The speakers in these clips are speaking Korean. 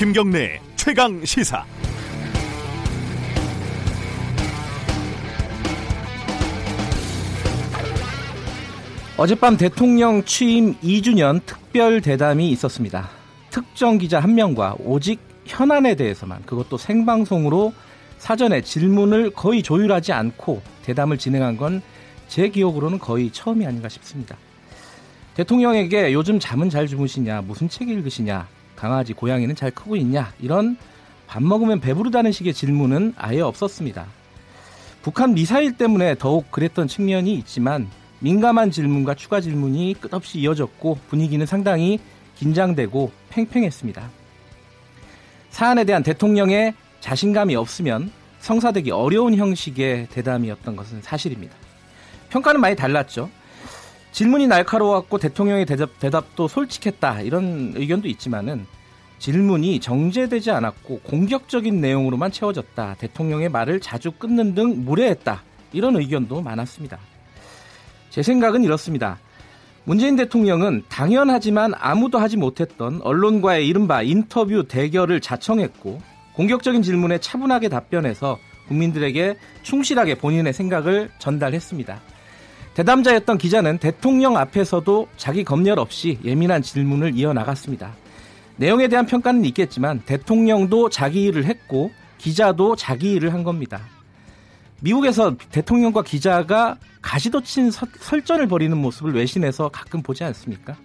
김경래 최강 시사. 어젯밤 대통령 취임 2주년 특별 대담이 있었습니다. 특정 기자 한 명과 오직 현안에 대해서만 그것도 생방송으로 사전에 질문을 거의 조율하지 않고 대담을 진행한 건 제 기억으로는 거의 처음이 아닌가 싶습니다. 대통령에게 요즘 잠은 잘 주무시냐, 무슨 책 읽으시냐, 강아지, 고양이는 잘 크고 있냐, 이런 밥 먹으면 배부르다는 식의 질문은 아예 없었습니다. 북한 미사일 때문에 더욱 그랬던 측면이 있지만 민감한 질문과 추가 질문이 끝없이 이어졌고 분위기는 상당히 긴장되고 팽팽했습니다. 사안에 대한 대통령의 자신감이 없으면 성사되기 어려운 형식의 대담이었던 것은 사실입니다. 평가는 많이 달랐죠. 질문이 날카로웠고 대통령의 대답, 대답 도 솔직했다 이런 의견도 있지만은 질문이 정제되지 않았고 공격적인 내용으로만 채워졌다. 대통령의 말을 자주 끊는 등 무례했다. 이런 의견도 많았습니다. 제 생각은 이렇습니다. 문재인 대통령은 당연하지만 아무도 하지 못했던 언론과의 이른바 인터뷰 대결을 자청했고 공격적인 질문에 차분하게 답변해서 국민들에게 충실하게 본인의 생각을 전달했습니다. 대담자였던 기자는 대통령 앞에서도 자기 검열 없이 예민한 질문을 이어나갔습니다. 내용에 대한 평가는 있겠지만 대통령도 자기 일을 했고 기자도 자기 일을 한 겁니다. 미국에서 대통령과 기자가 가시도친 설전을 벌이는 모습을 외신에서 가끔 보지 않습니까?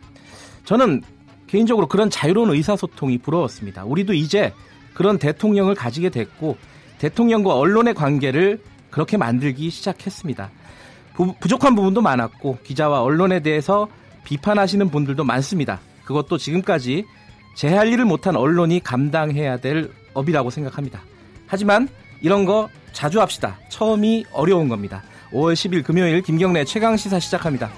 저는 개인적으로 그런 자유로운 의사소통이 부러웠습니다. 우리도 이제 그런 대통령을 가지게 됐고 대통령과 언론의 관계를 그렇게 만들기 시작했습니다. 부, 부족한 부분도 많았고 기자와 언론에 대해서 비판하시는 분들도 많습니다. 그것도 지금까지 제 할 일을 못한 언론이 감당해야 될 업이라고 생각합니다. 하지만 이런 거 자주 합시다. 처음이 어려운 겁니다. 5월 10일 금요일 김경래 최강 시사 시작합니다.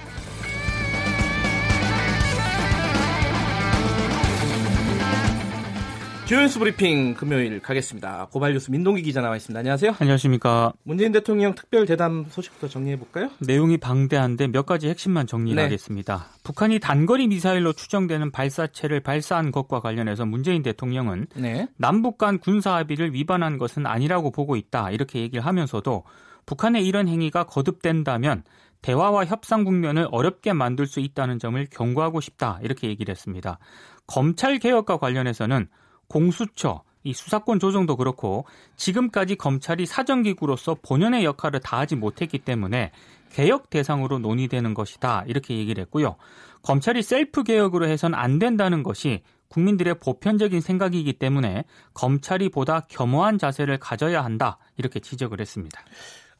주요 뉴스 브리핑 금요일 가겠습니다. 고발 뉴스 민동기 기자 나와 있습니다. 안녕하세요. 안녕하십니까. 문재인 대통령 특별 대담 소식부터 정리해 볼까요? 내용이 방대한데 몇 가지 핵심만 정리하겠습니다. 네. 북한이 단거리 미사일로 추정되는 발사체를 발사한 것과 관련해서 문재인 대통령은 네. 남북 간 군사 합의를 위반한 것은 아니라고 보고 있다. 이렇게 얘기를 하면서도 북한의 이런 행위가 거듭된다면 대화와 협상 국면을 어렵게 만들 수 있다는 점을 경고하고 싶다. 이렇게 얘기를 했습니다. 검찰 개혁과 관련해서는 공수처, 이 수사권 조정도 그렇고 지금까지 검찰이 사정기구로서 본연의 역할을 다하지 못했기 때문에 개혁 대상으로 논의되는 것이다. 이렇게 얘기를 했고요. 검찰이 셀프 개혁으로 해선 안 된다는 것이 국민들의 보편적인 생각이기 때문에 검찰이 보다 겸허한 자세를 가져야 한다. 이렇게 지적을 했습니다.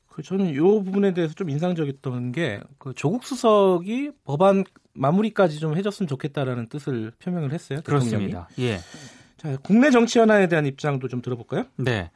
그 저는 이 부분에 대해서 좀 인상적이었던 게 그 조국 수석이 법안 마무리까지 좀 해줬으면 좋겠다라는 뜻을 표명을 했어요. 대통령이. 그렇습니다. 예. 자, 국내 정치 현안에 대한 입장도 좀 들어볼까요? 네.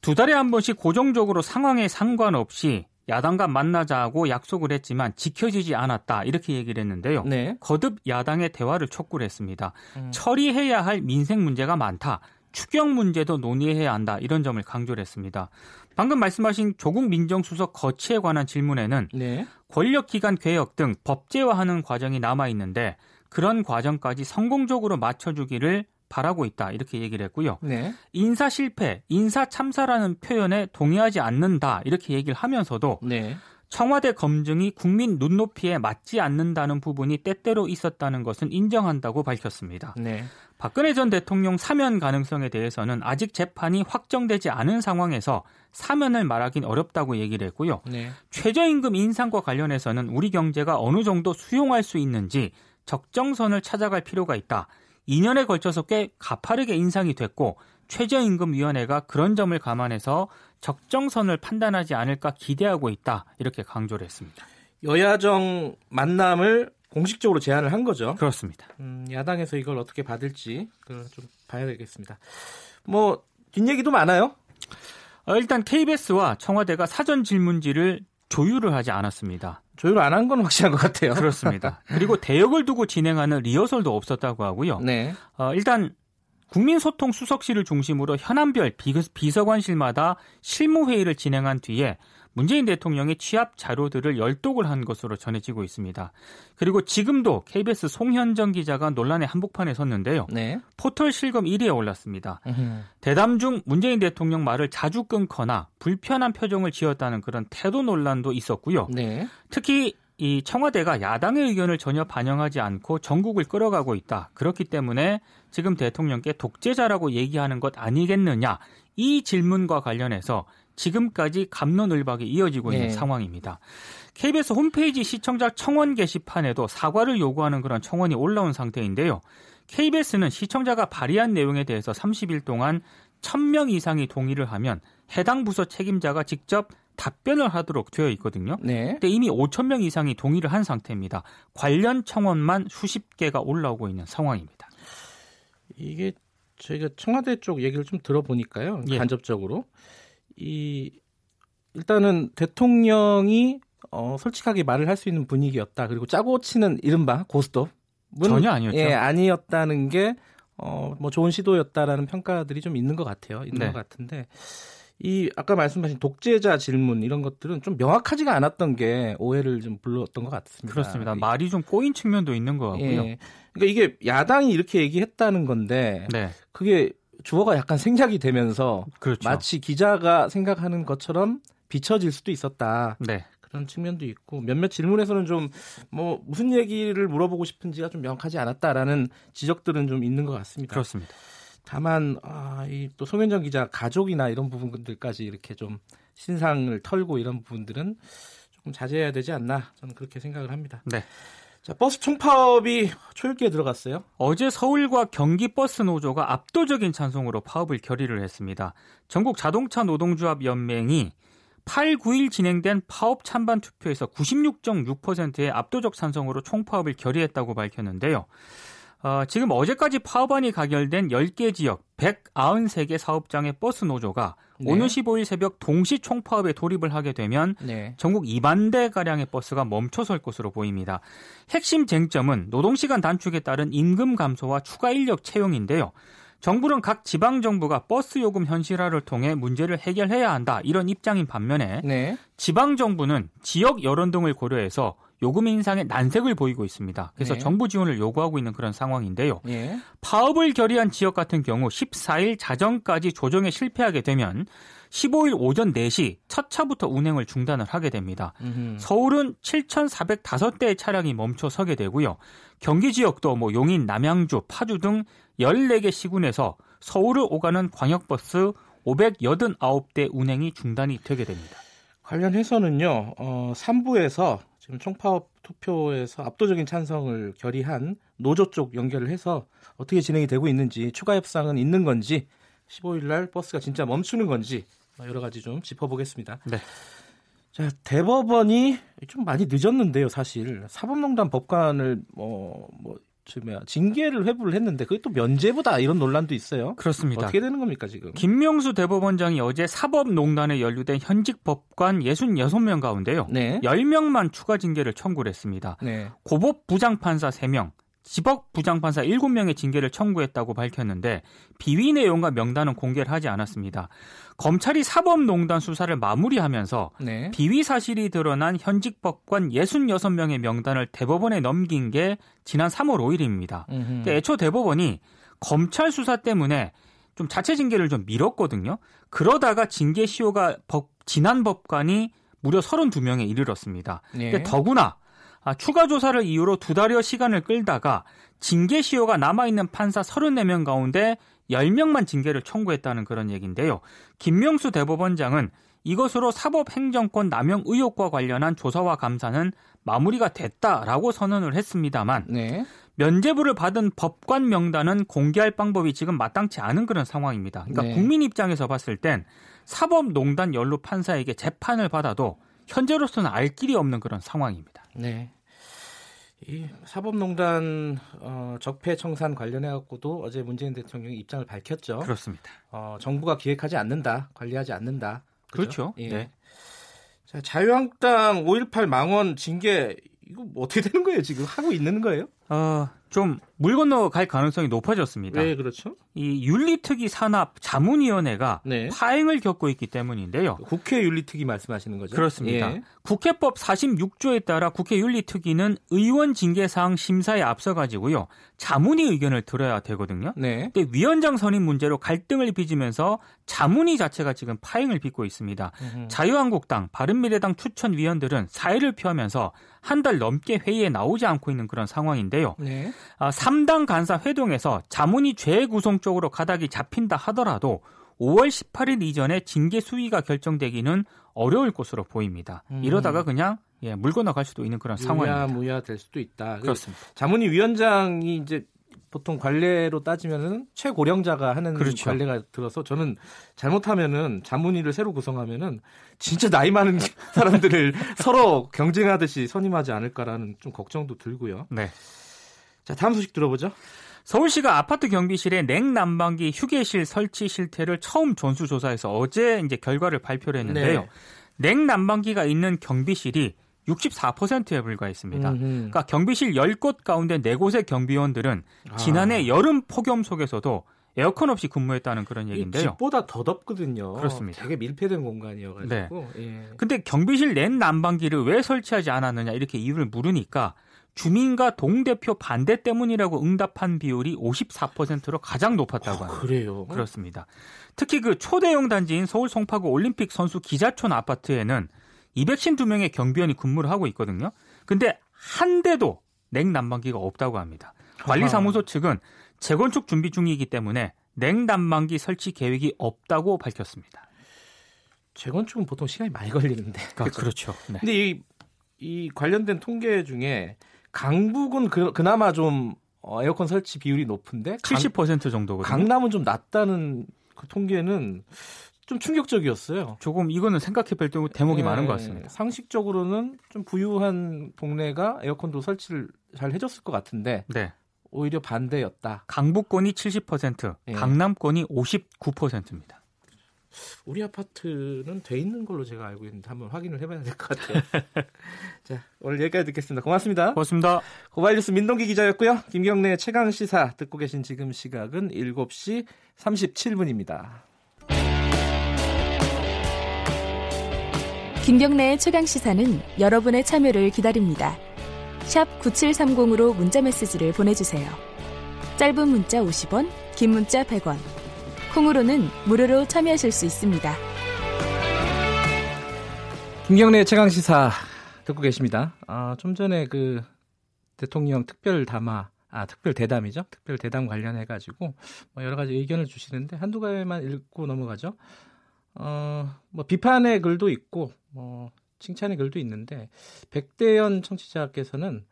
두 달에 한 번씩 고정적으로 상황에 상관없이 야당과 만나자고 약속을 했지만 지켜지지 않았다 이렇게 얘기를 했는데요. 네. 거듭 야당의 대화를 촉구를 했습니다. 음. 처리해야 할 민생 문제가 많다. 추경 문제도 논의해야 한다 이런 점을 강조를 했습니다. 방금 말씀하신 조국 민정수석 거치에 관한 질문에는 네. 권력기관 개혁 등 법제화하는 과정이 남아 있는데 그런 과정까지 성공적으로 맞춰주기를 바라고 있다 이렇게 얘기를 했고요. 네. 인사 실패, 인사 참사라는 표현에 동의하지 않는다 이렇게 얘기를 하면서도 네. 청와대 검증이 국민 눈높이에 맞지 않는다는 부분이 때때로 있었다는 것은 인정한다고 밝혔습니다. 네. 박근혜 전 대통령 사면 가능성에 대해서는 아직 재판이 확정되지 않은 상황에서 사면을 말하긴 어렵다고 얘기를 했고요. 네. 최저임금 인상과 관련해서는 우리 경제가 어느 정도 수용할 수 있는지 적정선을 찾아갈 필요가 있다. 2년에 걸쳐서 꽤 가파르게 인상이 됐고 최저임금위원회가 그런 점을 감안해서 적정선을 판단하지 않을까 기대하고 있다 이렇게 강조를 했습니다. 여야정 만남을 공식적으로 제안을 한 거죠. 그렇습니다. 음, 야당에서 이걸 어떻게 받을지 좀 봐야 되겠습니다. 뭐 뒷얘기도 많아요. 어, 일단 KBS와 청와대가 사전 질문지를 조율을 하지 않았습니다. 조율 안 한 건 확실한 것 같아요. 그렇습니다. 그리고 대역을 두고 진행하는 리허설도 없었다고 하고요. 네. 어, 일단 국민소통 수석실을 중심으로 현안별 비서관실마다 실무회의를 진행한 뒤에 문재인 대통령의 취합 자료들을 열독을 한 것으로 전해지고 있습니다. 그리고 지금도 KBS 송현정 기자가 논란의 한복판에 섰는데요. 네. 포털 실검 1위에 올랐습니다. 으흠. 대담 중 문재인 대통령 말을 자주 끊거나 불편한 표정을 지었다는 그런 태도 논란도 있었고요. 네. 특히 이 청와대가 야당의 의견을 전혀 반영하지 않고 전국을 끌어가고 있다. 그렇기 때문에 지금 대통령께 독재자라고 얘기하는 것 아니겠느냐. 이 질문과 관련해서 지금까지 감론을박이 이어지고 있는 네. 상황입니다. KBS 홈페이지 시청자 청원 게시판에도 사과를 요구하는 그런 청원이 올라온 상태인데요. KBS는 시청자가 발의한 내용에 대해서 30일 동안 1000명 이상이 동의를 하면 해당 부서 책임자가 직접 답변을 하도록 되어 있거든요. 네. 근데 이미 5천 명 이상이 동의를 한 상태입니다. 관련 청원만 수십 개가 올라오고 있는 상황입니다. 이게 저희가 청와대 쪽 얘기를 좀 들어보니까요. 예. 간접적으로 이 일단은 대통령이 어, 솔직하게 말을 할 수 있는 분위기였다. 그리고 짜고 치는 이른바 고스톱 전혀 아니었죠. 예, 아니었다는 게 어, 뭐 좋은 시도였다라는 평가들이 좀 있는 것 같아요. 있는 네. 것 같은데 이 아까 말씀하신 독재자 질문 이런 것들은 좀 명확하지가 않았던 게 오해를 좀 불렀던 것 같습니다. 그렇습니다. 말이 좀 꼬인 측면도 있는 것 같고요. 예. 그러니까 이게 야당이 이렇게 얘기했다는 건데 네. 그게 주어가 약간 생략이 되면서 그렇죠. 마치 기자가 생각하는 것처럼 비춰질 수도 있었다. 네. 그런 측면도 있고 몇몇 질문에서는 좀 뭐 무슨 얘기를 물어보고 싶은지가 좀 명확하지 않았다라는 지적들은 좀 있는 것 같습니다. 그렇습니다. 다만 아, 이또 송현정 기자 가족이나 이런 부분들까지 이렇게 좀 신상을 털고 이런 부분들은 조금 자제해야 되지 않나 저는 그렇게 생각을 합니다. 네. 자, 버스 총파업이 초읽기에 들어갔어요. 어제 서울과 경기 버스 노조가 압도적인 찬성으로 파업을 결의를 했습니다. 전국 자동차 노동조합 연맹이 8, 9일 진행된 파업 찬반 투표에서 96.6%의 압도적 찬성으로 총파업을 결의했다고 밝혔는데요. 어, 지금 어제까지 파업안이 가결된 10개 지역 193개 사업장의 버스 노조가 네. 오늘 15일 새벽 동시 총파업에 돌입을 하게 되면 네. 전국 2만 대 가량의 버스가 멈춰설 것으로 보입니다. 핵심 쟁점은 노동시간 단축에 따른 임금 감소와 추가 인력 채용인데요. 정부는 각 지방 정부가 버스 요금 현실화를 통해 문제를 해결해야 한다 이런 입장인 반면에 네. 지방 정부는 지역 여론 등을 고려해서 요금 인상에 난색을 보이고 있습니다. 그래서 네. 정부 지원을 요구하고 있는 그런 상황인데요. 네. 파업을 결의한 지역 같은 경우 14일 자정까지 조정에 실패하게 되면 15일 오전 4시 첫 차부터 운행을 중단을 하게 됩니다. 음흠. 서울은 7,405대의 차량이 멈춰 서게 되고요. 경기 지역도 뭐 용인, 남양주, 파주 등 14개 시군에서 서울을 오가는 광역버스 589대 운행이 중단이 되게 됩니다. 관련해서는요, 어, 3부에서 지금 총파업 투표에서 압도적인 찬성을 결의한 노조 쪽 연결을 해서 어떻게 진행이 되고 있는지 추가 협상은 있는 건지 15일 날 버스가 진짜 멈추는 건지 여러 가지 좀 짚어보겠습니다. 네. 자, 대법원이 좀 많이 늦었는데요, 사실. 사법농단 법관을 뭐, 뭐 뭐야 징계를 회부를 했는데 그게 또 면제부다 이런 논란도 있어요. 그렇습니다. 어떻게 되는 겁니까 지금? 김명수 대법원장이 어제 사법농단에 연루된 현직 법관 66명 가운데요. 네. 10명만 추가 징계를 청구를 했습니다. 네. 고법 부장판사 3명, 지법 부장판사 7명의 징계를 청구했다고 밝혔는데 비위 내용과 명단은 공개를 하지 않았습니다. 검찰이 사법농단 수사를 마무리하면서 네. 비위 사실이 드러난 현직 법관 66명의 명단을 대법원에 넘긴 게 지난 3월 5일입니다. 그러니까 애초 대법원이 검찰 수사 때문에 좀 자체 징계를 좀 미뤘거든요. 그러다가 징계 시효가 법, 지난 법관이 무려 32명에 이르렀습니다. 네. 더구나 아, 추가 조사를 이유로 두 달여 시간을 끌다가 징계 시효가 남아있는 판사 34명 가운데 10명만 징계를 청구했다는 그런 얘기인데요. 김명수 대법원장은 이것으로 사법행정권 남용 의혹과 관련한 조사와 감사는 마무리가 됐다라고 선언을 했습니다만 네. 면제부를 받은 법관 명단은 공개할 방법이 지금 마땅치 않은 그런 상황입니다. 그러니까 네. 국민 입장에서 봤을 땐 사법농단 연루 판사에게 재판을 받아도 현재로서는 알 길이 없는 그런 상황입니다. 네. 이 사법농단 어, 적폐청산 관련해 갖고도 어제 문재인 대통령이 입장을 밝혔죠. 그렇습니다. 어, 정부가 기획하지 않는다, 관리하지 않는다. 그렇죠. 예. 네. 자, 자유한국당 5.18 망원 징계 이거 뭐 어떻게 되는 거예요? 지금 하고 있는 거예요? 어, 좀물 건너 갈 가능성이 높아졌습니다. 왜 그렇죠? 이 윤리특위 산업 자문위원회가 네. 파행을 겪고 있기 때문인데요. 국회 윤리특위 말씀하시는 거죠? 그렇습니다. 예. 국회법 46조에 따라 국회 윤리특위는 의원 징계사항 심사에 앞서 가지고요. 자문위 의견을 들어야 되거든요. 네. 근데 위원장 선임 문제로 갈등을 빚으면서 자문위 자체가 지금 파행을 빚고 있습니다. 음흠. 자유한국당, 바른미래당 추천 위원들은 사의를 표하면서 한 달 넘게 회의에 나오지 않고 있는 그런 상황인데요. 네. 아, 3당 간사 회동에서 자문위 재구성 쪽으로 가닥이 잡힌다 하더라도 5월 18일 이전에 징계 수위가 결정되기는 어려울 것으로 보입니다. 음. 이러다가 그냥 예, 물 건너갈 수도 있는 그런 상황입니다. 무야 될 수도 있다. 그렇습니다. 자문위 위원장이 이제 보통 관례로 따지면은 최고령자가 하는 그렇죠. 관례가 들어서 저는 잘못하면은 자문위를 새로 구성하면은 진짜 나이 많은 사람들을 서로 경쟁하듯이 선임하지 않을까라는 좀 걱정도 들고요. 네. 자, 다음 소식 들어보죠. 서울시가 아파트 경비실에 냉난방기 휴게실 설치 실태를 처음 전수조사해서 어제 이제 결과를 발표를 했는데요. 네. 냉난방기가 있는 경비실이 64%에 불과했습니다. 음흠. 그러니까 경비실 10곳 가운데 4곳의 경비원들은 아. 지난해 여름 폭염 속에서도 에어컨 없이 근무했다는 그런 얘기인데요. 집보다 더 덥거든요. 그렇습니다. 되게 밀폐된 공간이어가지고. 네. 예. 근데 경비실 낸 난방기를 왜 설치하지 않았느냐 이렇게 이유를 물으니까 주민과 동대표 반대 때문이라고 응답한 비율이 54%로 가장 높았다고 합니다. 아, 그래요? 그렇습니다. 특히 그 초대형 단지인 서울 송파구 올림픽 선수 기자촌 아파트에는 252명의 경비원이 근무를 하고 있거든요. 근데 한 대도 냉난방기가 없다고 합니다. 관리사무소 측은 재건축 준비 중이기 때문에 냉난방기 설치 계획이 없다고 밝혔습니다. 재건축은 보통 시간이 많이 걸리는데. 아, 그렇죠. 네. 근데 이, 이 관련된 통계 중에 강북은 그, 그나마 좀 어, 에어컨 설치 비율이 높은데 70% 정도거든요. 강남은 좀 낮다는 그 통계는 좀 충격적이었어요. 조금 이거는 생각해볼 대목이 네, 많은 것 같습니다. 상식적으로는 좀 부유한 동네가 에어컨도 설치를 잘 해줬을 것 같은데 네. 오히려 반대였다. 강북권이 70%, 네. 강남권이 59%입니다. 우리 아파트는 돼 있는 걸로 제가 알고 있는데 한번 확인을 해봐야 될 것 같아요. 자, 오늘 여기까지 듣겠습니다. 고맙습니다. 고맙습니다. 고발뉴스 민동기 기자였고요. 김경래 최강 시사 듣고 계신 지금 시각은 7시 37분입니다. 김경래의 최강 시사는 여러분의 참여를 기다립니다. 샵 9730으로 문자 메시지를 보내주세요. 짧은 문자 50원, 긴 문자 100원. 콩으로는 무료로 참여하실 수 있습니다. 김경래 최강 시사 듣고 계십니다. 아, 좀 전에 그 대통령 특별 담화, 아 특별 대담이죠. 특별 대담 관련해 가지고 뭐 여러 가지 의견을 주시는데 한두 가지만 읽고 넘어가죠. 어, 뭐 비판의 글도 있고 뭐 칭찬의 글도 있는데 백대연 청취자께서는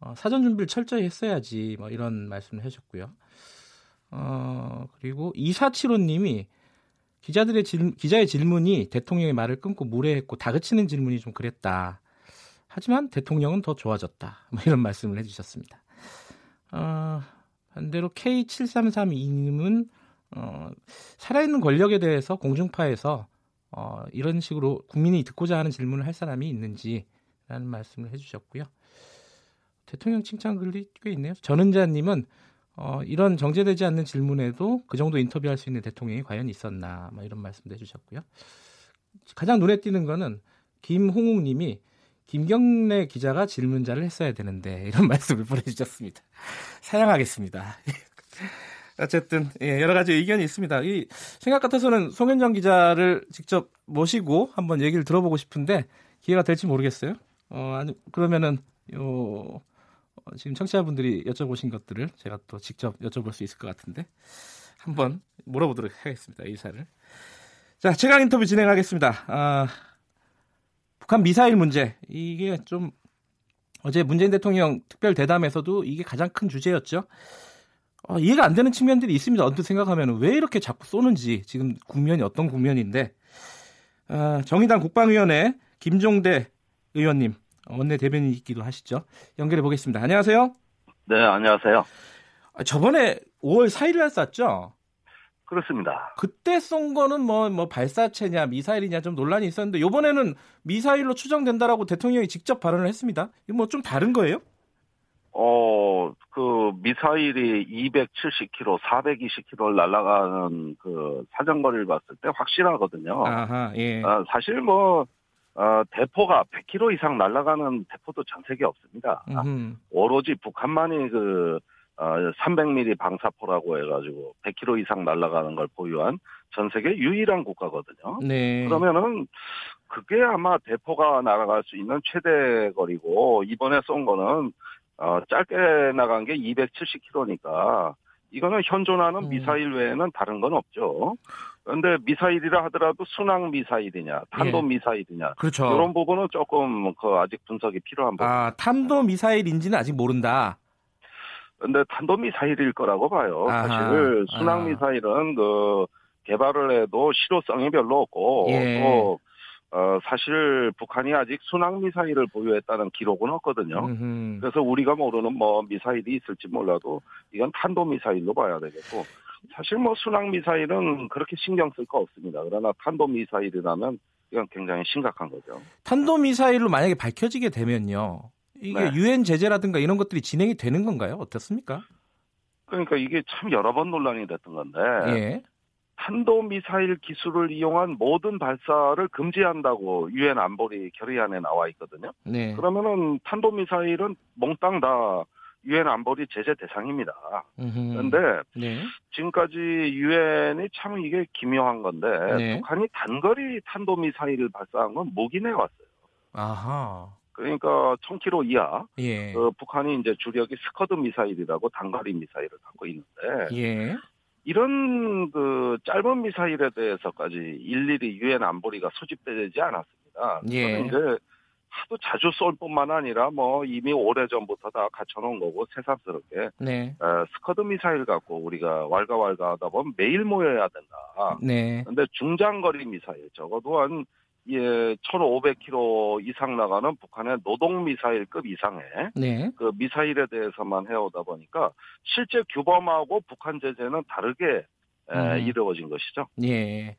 어, 사전 준비를 철저히 했어야지 뭐 이런 말씀을 하셨고요. 어, 그리고 이사칠호님이 기자들의 질, 기자의 질문이 대통령의 말을 끊고 무례했고 다그치는 질문이 좀 그랬다. 하지만 대통령은 더 좋아졌다. 뭐 이런 말씀을 해주셨습니다. 어, 반대로 K7332님은 어, 살아있는 권력에 대해서 공중파에서 어, 이런 식으로 국민이 듣고자 하는 질문을 할 사람이 있는지라는 말씀을 해주셨고요. 대통령 칭찬 글이 꽤 있네요. 전은자님은 어, 이런 정제되지 않는 질문에도 그 정도 인터뷰할 수 있는 대통령이 과연 있었나 뭐 이런 말씀도 해주셨고요. 가장 눈에 띄는 거는 김홍욱님이 김경래 기자가 질문자를 했어야 되는데 이런 말씀을 보내주셨습니다. 사양하겠습니다. 어쨌든 예, 여러 가지 의견이 있습니다. 이 생각 같아서는 송현정 기자를 직접 모시고 한번 얘기를 들어보고 싶은데 기회가 될지 모르겠어요. 어, 아니 그러면은 요 어, 지금 청취자분들이 여쭤보신 것들을 제가 또 직접 여쭤볼 수 있을 것 같은데 한번 물어보도록 하겠습니다. 이사를. 자, 최강 인터뷰 진행하겠습니다. 아, 북한 미사일 문제 이게 좀 어제 문재인 대통령 특별 대담에서도 이게 가장 큰 주제였죠. 어, 이해가 안 되는 측면들이 있습니다. 언뜻 생각하면 왜 이렇게 자꾸 쏘는지 지금 국면이 어떤 국면인데 아, 정의당 국방위원회 김종대 의원님 원내 대변인이기도 하시죠. 연결해 보겠습니다. 안녕하세요. 네, 안녕하세요. 아, 저번에 5월 4일 날 쐈죠? 그렇습니다. 그때 쏜 거는 뭐, 뭐 발사체냐 미사일이냐 좀 논란이 있었는데 이번에는 미사일로 추정된다라고 대통령이 직접 발언을 했습니다. 뭐 좀 다른 거예요? 어, 그 미사일이 270km, 420km를 날아가는 그 사정거리를 봤을 때 확실하거든요. 아하, 예. 어, 사실 뭐 어, 대포가 100km 이상 날아가는 대포도 전 세계 없습니다. 음흠. 오로지 북한만이 그 어, 300mm 방사포라고 해가지고 100km 이상 날아가는 걸 보유한 전 세계 유일한 국가거든요. 네. 그러면은 그게 아마 대포가 날아갈 수 있는 최대 거리고 이번에 쏜 거는 어, 짧게 나간 게 270km니까 이거는 현존하는 음. 미사일 외에는 다른 건 없죠. 그런데 미사일이라 하더라도 순항 미사일이냐, 탄도 예. 미사일이냐 그렇죠. 이런 부분은 조금 그 아직 분석이 필요한 부분. 아, 탄도 미사일인지는 아직 모른다. 근데 탄도 미사일일 거라고 봐요. 아하. 사실 아. 순항 미사일은 그 개발을 해도 실효성이 별로 없고 예. 또 어, 사실 북한이 아직 순항 미사일을 보유했다는 기록은 없거든요. 음흠. 그래서 우리가 모르는 뭐 미사일이 있을지 몰라도 이건 탄도 미사일로 봐야 되겠고 사실 뭐 순항 미사일은 그렇게 신경 쓸 거 없습니다. 그러나 탄도 미사일이라면 이건 굉장히 심각한 거죠. 탄도 미사일로 만약에 밝혀지게 되면요. 이게 네. 유엔 제재라든가 이런 것들이 진행이 되는 건가요? 어떻습니까? 그러니까 이게 참 여러 번 논란이 됐던 건데 예. 탄도 미사일 기술을 이용한 모든 발사를 금지한다고 유엔 안보리 결의안에 나와 있거든요. 네. 그러면은 탄도 미사일은 몽땅 다 유엔 안보리 제재 대상입니다. 음흠. 그런데 네. 지금까지 유엔이 참 이게 기묘한 건데 네. 북한이 단거리 탄도 미사일을 발사한 건 무기내 왔어요. 아하. 그러니까 1000km 이하 예. 그 북한이 이제 주력이 스커드 미사일이라고 단거리 미사일을 갖고 있는데 예. 이런 그 짧은 미사일에 대해서까지 일일이 유엔 안보리가 소집되지 않았습니다. 예. 이제 하도 자주 쏠 뿐만 아니라 뭐 이미 오래 전부터 다 갖춰놓은 거고 새삼스럽게 네. 어, 스커드 미사일 갖고 우리가 왈가왈부하다 보면 매일 모여야 된다. 네. 근데 중장거리 미사일 적어도 한 예, 1,500km 이상 나가는 북한의 노동 미사일급 이상의 네. 그 미사일에 대해서만 해오다 보니까 실제 규범하고 북한 제재는 다르게 에, 음. 이루어진 것이죠. 예.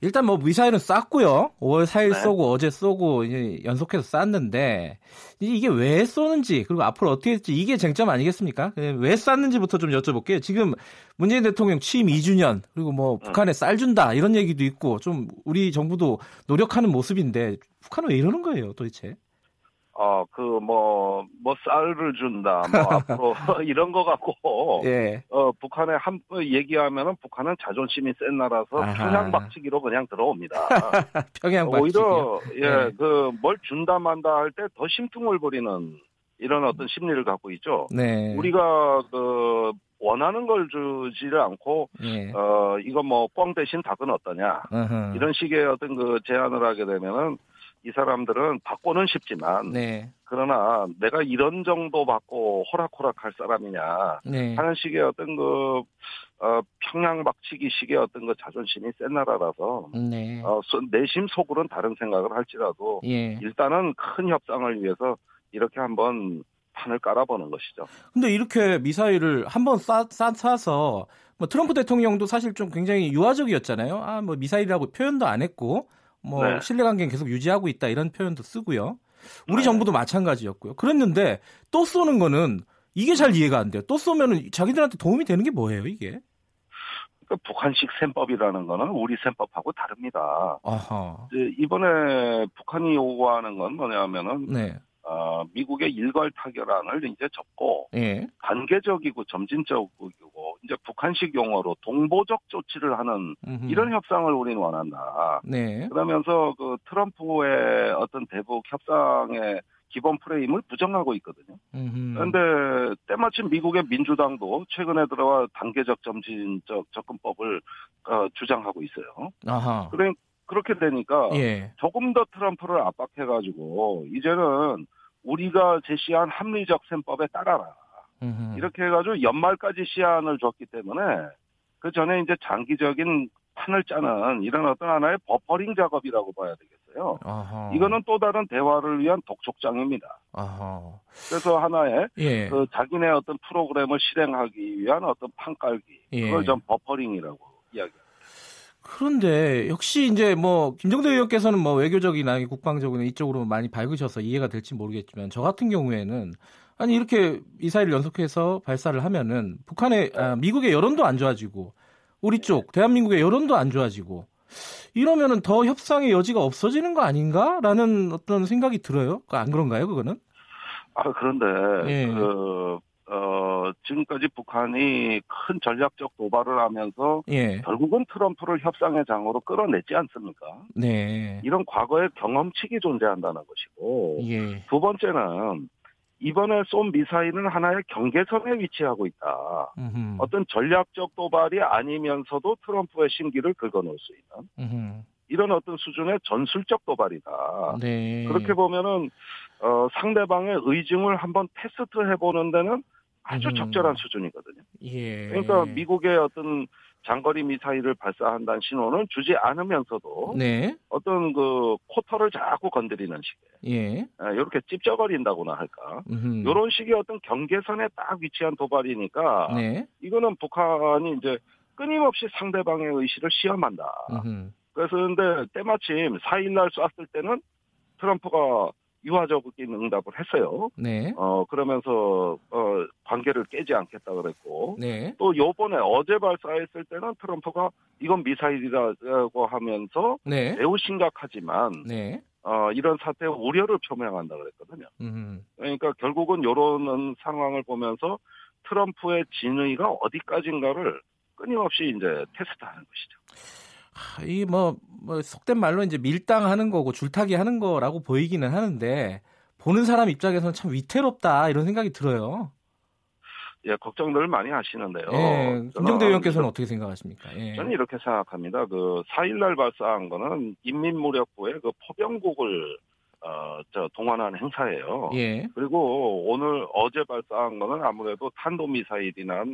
일단 뭐 미사일은 쐈고요. 5월 4일 네. 쏘고 어제 쏘고 이제 연속해서 쐈는데 이- 이게 왜 쏘는지 그리고 앞으로 어떻게 할지 이게 쟁점 아니겠습니까? 예, 왜 쐈는지부터 좀 여쭤볼게요. 지금 문재인 대통령 취임 2주년 그리고 뭐 북한에 쌀 준다 이런 얘기도 있고 좀 우리 정부도 노력하는 모습인데 북한은 왜 이러는 거예요, 도대체? 어, 그, 뭐, 뭐, 쌀을 준다, 뭐, 앞으로, 이런 거 갖고, 예. 어, 북한에 한, 얘기하면은 북한은 자존심이 센 나라서 아하. 평양박치기로 그냥 들어옵니다. 평양 박치기요. 오히려, 예, 네. 그, 뭘 준다 만다 할 때 더 심퉁을 부리는 이런 어떤 심리를 갖고 있죠. 네. 우리가, 그, 원하는 걸 주지를 않고, 예. 어, 이거 뭐, 뻥 대신 닭은 어떠냐. 어허. 이런 식의 어떤 그 제안을 하게 되면은 이 사람들은 받고는 싶지만, 네. 그러나 내가 이런 정도 받고 호락호락할 사람이냐 네. 하는 식의 어떤 그, 어, 평양박치기 식의 어떤 그 자존심이 센 나라라서, 네. 어, 소- 내심 속으로는 다른 생각을 할지라도, 예. 일단은 큰 협상을 위해서 이렇게 한번 판을 깔아보는 것이죠. 근데 이렇게 미사일을 한번 쏴서 뭐 트럼프 대통령도 사실 좀 굉장히 유화적이었잖아요. 아, 뭐 미사일이라고 표현도 안 했고 뭐 네. 신뢰 관계는 계속 유지하고 있다 이런 표현도 쓰고요. 우리 네. 정부도 마찬가지였고요. 그랬는데 또 쏘는 거는 이게 잘 이해가 안 돼요. 또 쏘면은 자기들한테 도움이 되는 게 뭐예요, 이게? 그러니까 북한식 셈법이라는 거는 우리 셈법하고 다릅니다. 이번에 북한이 요구하는 건 뭐냐면은, 네. 어, 미국의 일괄 타결안을 이제 접고, 예. 단계적이고 점진적이고 이제 북한식 용어로 동보적 조치를 하는 음흠. 이런 협상을 우리는 원한다. 네. 그러면서 그 트럼프의 어떤 대북 협상의 기본 프레임을 부정하고 있거든요. 음흠. 그런데 때마침 미국의 민주당도 최근에 들어와 단계적 점진적 접근법을 어, 주장하고 있어요. 아하. 그래 그렇게 되니까 예. 조금 더 트럼프를 압박해가지고 이제는 우리가 제시한 합리적 셈법에 따라라. 음흠. 이렇게 해가지고 연말까지 시한을 줬기 때문에 그 전에 이제 장기적인 판을 짜는 이런 어떤 하나의 버퍼링 작업이라고 봐야 되겠어요. 아하. 이거는 또 다른 대화를 위한 독촉장입니다. 아하. 그래서 하나의 예. 그 자기네 어떤 프로그램을 실행하기 위한 어떤 판 깔기 예. 그걸 좀 버퍼링이라고 이야기합니다. 그런데 역시 이제 뭐 김정대 의원께서는 뭐 외교적이나 국방적으로 이쪽으로 많이 밝으셔서 이해가 될지 모르겠지만 저 같은 경우에는 아니 이렇게 미사일 연속해서 발사를 하면은 북한의 아, 미국의 여론도 안 좋아지고 우리 쪽 대한민국의 여론도 안 좋아지고 이러면은 더 협상의 여지가 없어지는 거 아닌가라는 어떤 생각이 들어요. 안 그런가요, 그거는? 아 그런데 예. 그 어, 지금까지 북한이 큰 전략적 도발을 하면서 예. 결국은 트럼프를 협상의 장으로 끌어냈지 않습니까? 네. 이런 과거의 경험칙이 존재한다는 것이고 예. 두 번째는 이번에 쏜 미사일은 하나의 경계선에 위치하고 있다. 음흠. 어떤 전략적 도발이 아니면서도 트럼프의 심기를 긁어놓을 수 있는 음흠. 이런 어떤 수준의 전술적 도발이다. 네. 그렇게 보면은 어, 상대방의 의중을 한번 테스트 해보는 데는 아주 음. 적절한 수준이거든요. 예. 그러니까 미국의 어떤 장거리 미사일을 발사한다는 신호는 주지 않으면서도 네. 어떤 그 코터를 자꾸 건드리는 식의 예. 이렇게 찝쩍거린다고나 할까 음흠. 이런 식의 어떤 경계선에 딱 위치한 도발이니까 네. 이거는 북한이 이제 끊임없이 상대방의 의식을 시험한다. 음흠. 그래서 근데 때마침 4일날 쐈을 때는 트럼프가 유화적인 응답을 했어요. 네. 어 그러면서 어 관계를 깨지 않겠다 그랬고 네. 또 요번에 어제 발사했을 때는 트럼프가 이건 미사일이라고 하면서 네. 매우 심각하지만 네. 어 이런 사태의 우려를 표명한다 그랬거든요. 음. 그러니까 결국은 요런 상황을 보면서 트럼프의 진의가 어디까지인가를 끊임없이 이제 테스트하는 것이죠. 이뭐 뭐 속된 말로 이제 밀당하는 거고 줄타기 하는 거라고 보이기는 하는데 보는 사람 입장에서는 참 위태롭다 이런 생각이 들어요. 예, 걱정들 많이 하시는데요. 예, 김정대 의원께서는 어떻게 생각하십니까? 예. 저는 이렇게 생각합니다. 그 4일날 발사한 거는 인민무력부의 그 포병국을 어, 저 동원한 행사예요. 예. 그리고 오늘 어제 발사한 거는 아무래도 탄도 미사일이나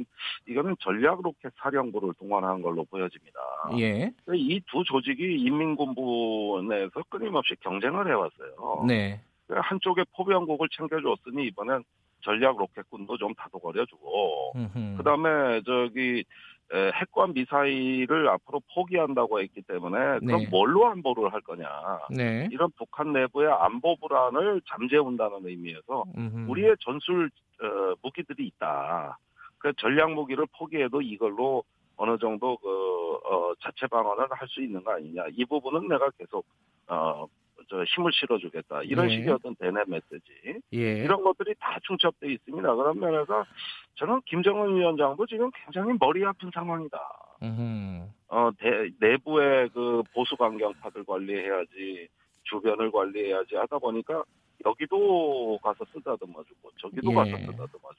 이거는 전략 로켓 사령부를 동원한 걸로 보여집니다. 예. 이 두 조직이 인민군부 내에서 끊임없이 경쟁을 해왔어요. 네. 한쪽에 포병국을 챙겨줬으니 이번엔 전략 로켓군도 좀 다독거려주고, 그 다음에 저기 핵과 미사일을 앞으로 포기한다고 했기 때문에 그럼 네. 뭘로 안보를 할 거냐 네. 이런 북한 내부의 안보 불안을 잠재운다는 의미에서 음흠. 우리의 전술 어, 무기들이 있다. 그 전략 무기를 포기해도 이걸로 어느 정도 그 어, 자체 방어를 할 수 있는 거 아니냐 이 부분은 내가 계속 어, 저 힘을 실어주겠다 이런 예. 식의 어떤 대내 메시지 예. 이런 것들이 다 충첩돼 있습니다. 그런 면에서 저는 김정은 위원장도 지금 굉장히 머리 아픈 상황이다. 음흠. 어 대, 내부의 그 보수 강경파들 관리해야지 주변을 관리해야지 하다 보니까 여기도 가서 쓰다듬어주고 저기도 예. 가서 쓰다듬어주고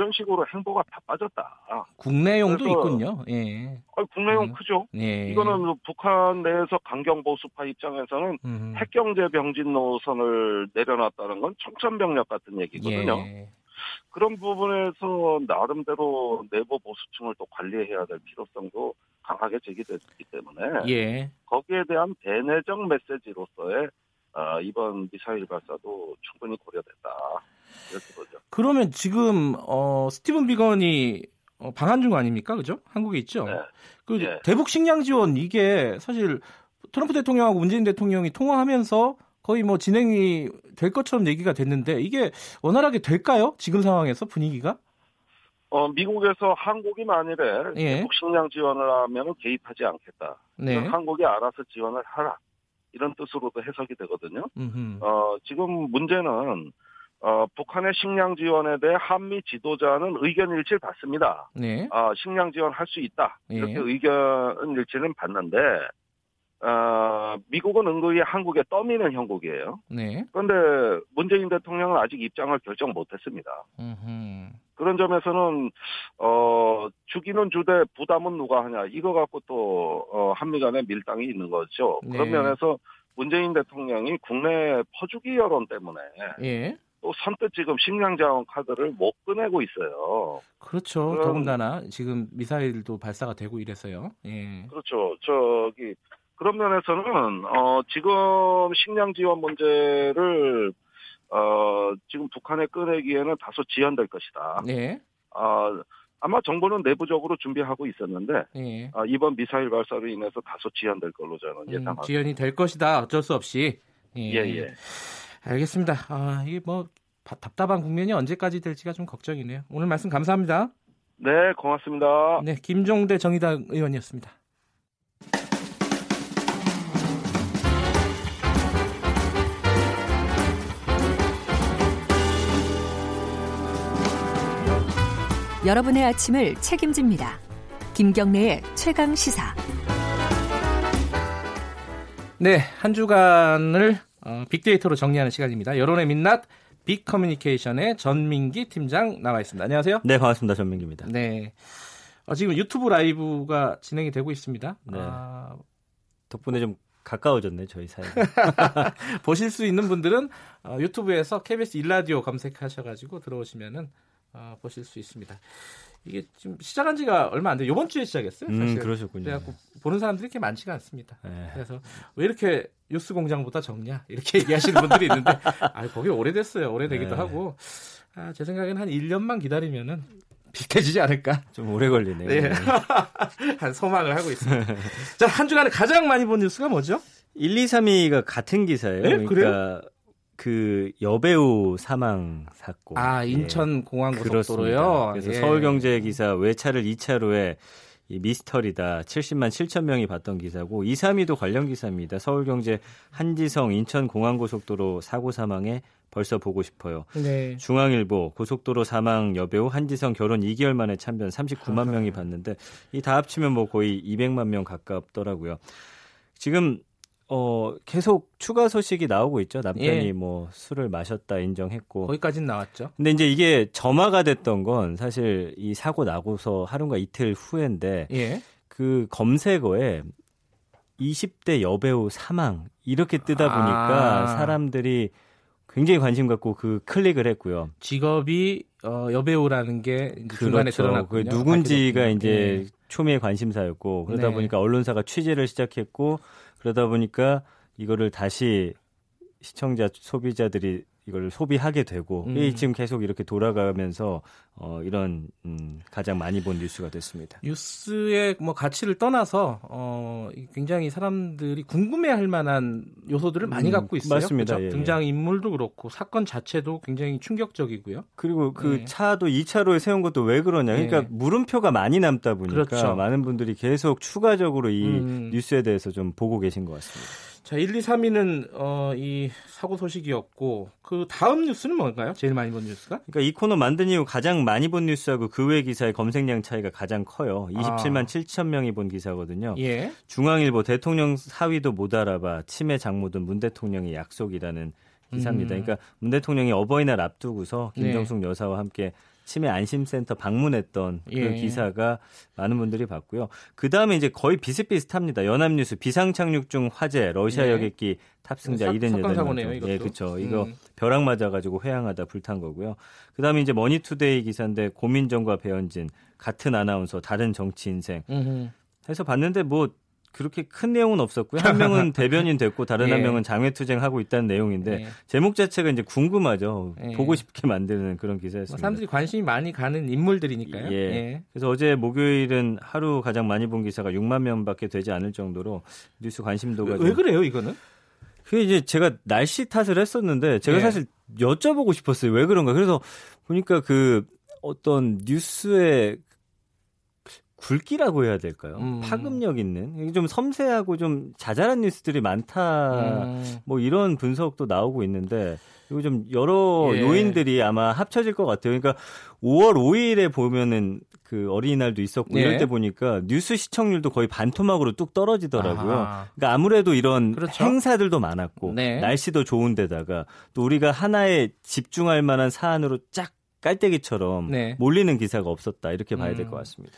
이런 식으로 행보가 다 빠졌다. 국내용도 있군요. 예. 아니, 국내용 음. 크죠. 예. 이거는 뭐 북한 내에서 강경 보수파 입장에서는 음. 핵경제 병진 노선을 내려놨다는 건 청천벽력 같은 얘기거든요. 예. 그런 부분에서 나름대로 내부 보수층을 또 관리해야 될 필요성도 강하게 제기됐기 때문에 예. 거기에 대한 대내적 메시지로서의 어, 이번 미사일 발사도 충분히 고려됐다. 이렇게 보죠. 그러면 지금 어, 스티븐 비건이 어, 방한 중 아닙니까? 그죠? 한국에 있죠. 네. 그 네. 대북 식량 지원 이게 사실 트럼프 대통령하고 문재인 대통령이 통화하면서 거의 뭐 진행이 될 것처럼 얘기가 됐는데 이게 원활하게 될까요? 지금 상황에서 분위기가? 어, 미국에서 한국이 만일에 예. 대북 식량 지원을 하면 개입하지 않겠다. 네. 한국이 알아서 지원을 하라. 이런 뜻으로도 해석이 되거든요. 음흠. 어, 지금 문제는 어, 북한의 식량 지원에 대해 한미 지도자는 의견 일치를 받습니다. 네. 어, 식량 지원할 수 있다. 이렇게 네. 의견 일치는 받는데 어, 미국은 은근히 한국에 떠미는 형국이에요. 네. 그런데 문재인 대통령은 아직 입장을 결정 못했습니다. 그런 점에서는 어, 주기는 주되 부담은 누가 하냐 이거 갖고 또 어, 한미 간에 밀당이 있는 거죠. 네. 그런 면에서 문재인 대통령이 국내 퍼주기 여론 때문에 예. 또 선뜻 지금 식량자원 카드를 못 꺼내고 있어요. 그렇죠. 더군다나 지금 미사일도 발사가 되고 이래서요. 예. 그렇죠. 저기 그런 면에서는 어 지금 식량 지원 문제를 어 지금 북한에 꺼내기에는 다소 지연될 것이다. 네. 어 아마 정부는 내부적으로 준비하고 있었는데 예. 아, 이번 미사일 발사로 인해서 다소 지연될 걸로 저는 음, 예상합니다. 지연이 될 것이다. 어쩔 수 없이. 예, 예. 예. 알겠습니다. 아, 이게 뭐 답답한 국면이 언제까지 될지가 좀 걱정이네요. 오늘 말씀 감사합니다. 네, 고맙습니다. 네, 김종대 정의당 의원이었습니다. 여러분의 아침을 책임집니다. 김경래의 최강 시사. 네, 한 주간을 어, 빅데이터로 정리하는 시간입니다. 여론의 민낯 빅 커뮤니케이션의 전민기 팀장 나와 있습니다. 안녕하세요. 네, 반갑습니다. 전민기입니다. 네. 어, 지금 유튜브 라이브가 진행이 되고 있습니다. 네. 아... 덕분에 좀 가까워졌네 저희 사이. 보실 수 있는 분들은 어, 유튜브에서 KBS 일라디오 검색하셔가지고 들어오시면은 어, 보실 수 있습니다. 이게 지금 시작한 지가 얼마 안 돼요. 이번 주에 시작했어요. 음, 사실. 음, 그러셨군요. 그래갖고 보는 사람들이 이렇게 많지가 않습니다. 네. 그래서 왜 이렇게 뉴스 공장보다 적냐 이렇게 얘기하시는 분들이 있는데 아 거기 오래됐어요. 오래되기도 네. 하고 아, 제 생각에는 한 1년만 기다리면은 비슷해지지 않을까? 좀 오래 걸리네요. 네. 네. 한 소망을 하고 있습니다. 자, 한 주간에 가장 많이 본 뉴스가 뭐죠? 1, 2, 3위가 같은 기사예요. 네? 그러니까 그래요? 그 여배우 사망 사건. 아 인천 공항 고속도로요. 그래서 예. 서울경제 기사 외차를 2차로에 이 미스터리다 70만 7천 명이 봤던 기사고 2, 3위도 관련 기사입니다. 서울경제 한지성 인천 공항 고속도로 사고 사망에 벌써 보고 싶어요. 네. 중앙일보 고속도로 사망 여배우 한지성 결혼 2개월 만에 참변 39만 명이 봤는데 이 다 합치면 뭐 거의 200만 명 가깝더라고요. 지금 어, 계속 추가 소식이 나오고 있죠. 남편이 예. 뭐 술을 마셨다 인정했고. 거기까지는 나왔죠. 근데 이제 이게 점화가 됐던 건 사실 이 사고 나고서 하루가 이틀 후인데 예. 그 검색어에 20대 여배우 사망 이렇게 뜨다 보니까 아. 사람들이 굉장히 관심 갖고 그 클릭을 했고요. 직업이 어, 여배우라는 게 그렇죠. 중간에 드러났고 그 누군지가 이제 예. 초미의 관심사였고 그러다 네. 보니까 언론사가 취재를 시작했고 그러다 보니까 이거를 다시 시청자 소비자들이 이걸 소비하게 되고 음. 지금 계속 이렇게 돌아가면서 어, 이런 음, 가장 많이 본 뉴스가 됐습니다. 뉴스의 뭐 가치를 떠나서 어, 굉장히 사람들이 궁금해할 만한 요소들을 많이 음, 갖고 있어요. 맞습니다. 그렇죠? 예, 등장 인물도 그렇고 사건 자체도 굉장히 충격적이고요. 그리고 그 네. 차도 2차로에 세운 것도 왜 그러냐? 그러니까 네. 물음표가 많이 남다 보니까 그렇죠. 많은 분들이 계속 추가적으로 이 음. 뉴스에 대해서 좀 보고 계신 것 같습니다. 자, 1, 2, 3위는 어, 이 사고 소식이었고 그 다음 뉴스는 뭔가요? 제일 많이 본 뉴스가? 그러니까 이 코너 만든 이후 가장 많이 본 뉴스하고 그 외 기사의 검색량 차이가 가장 커요. 27만 아. 7천 명이 본 기사거든요. 예. 중앙일보 대통령 사위도 못 알아봐 치매 장모든 문 대통령의 약속이라는 기사입니다. 음. 그러니까 문 대통령이 어버이날 앞두고서 김정숙 네. 여사와 함께 치매 안심센터 방문했던 그 예. 기사가 많은 분들이 봤고요. 그 다음에 이제 거의 비슷비슷합니다. 연합뉴스 비상착륙 중 화재 러시아 예. 여객기 탑승자 78명. 예, 그렇죠. 이거 음. 벼락 맞아가지고 회항하다 불탄 거고요. 그 다음에 이제 머니투데이 기사인데 고민정과 배현진 같은 아나운서 다른 정치 인생. 해서 봤는데 뭐 그렇게 큰 내용은 없었고요. 한 명은 대변인 됐고 다른 예. 한 명은 장외투쟁하고 있다는 내용인데 예. 제목 자체가 이제 궁금하죠. 예. 보고 싶게 만드는 그런 기사였습니다. 뭐 사람들이 관심이 많이 가는 인물들이니까요. 예. 예. 그래서 어제 목요일은 하루 가장 많이 본 기사가 6만 명밖에 되지 않을 정도로 뉴스 관심도가 왜, 왜 그래요, 이거는? 그게 이제 제가 날씨 탓을 했었는데 제가 예. 사실 여쭤보고 싶었어요. 왜 그런가? 그래서 보니까 그 어떤 뉴스의 굵기라고 해야 될까요? 음. 파급력 있는 좀 섬세하고 좀 자잘한 뉴스들이 많다. 음. 뭐 이런 분석도 나오고 있는데 이거 좀 여러 예. 요인들이 아마 합쳐질 것 같아요. 그러니까 5월 5일에 보면은 그 어린이날도 있었고 예. 이럴 때 보니까 뉴스 시청률도 거의 반토막으로 뚝 떨어지더라고요. 아하. 그러니까 아무래도 이런 그렇죠? 행사들도 많았고 네. 날씨도 좋은데다가 또 우리가 하나에 집중할 만한 사안으로 쫙 깔때기처럼 네. 몰리는 기사가 없었다 이렇게 봐야 될것 음. 같습니다.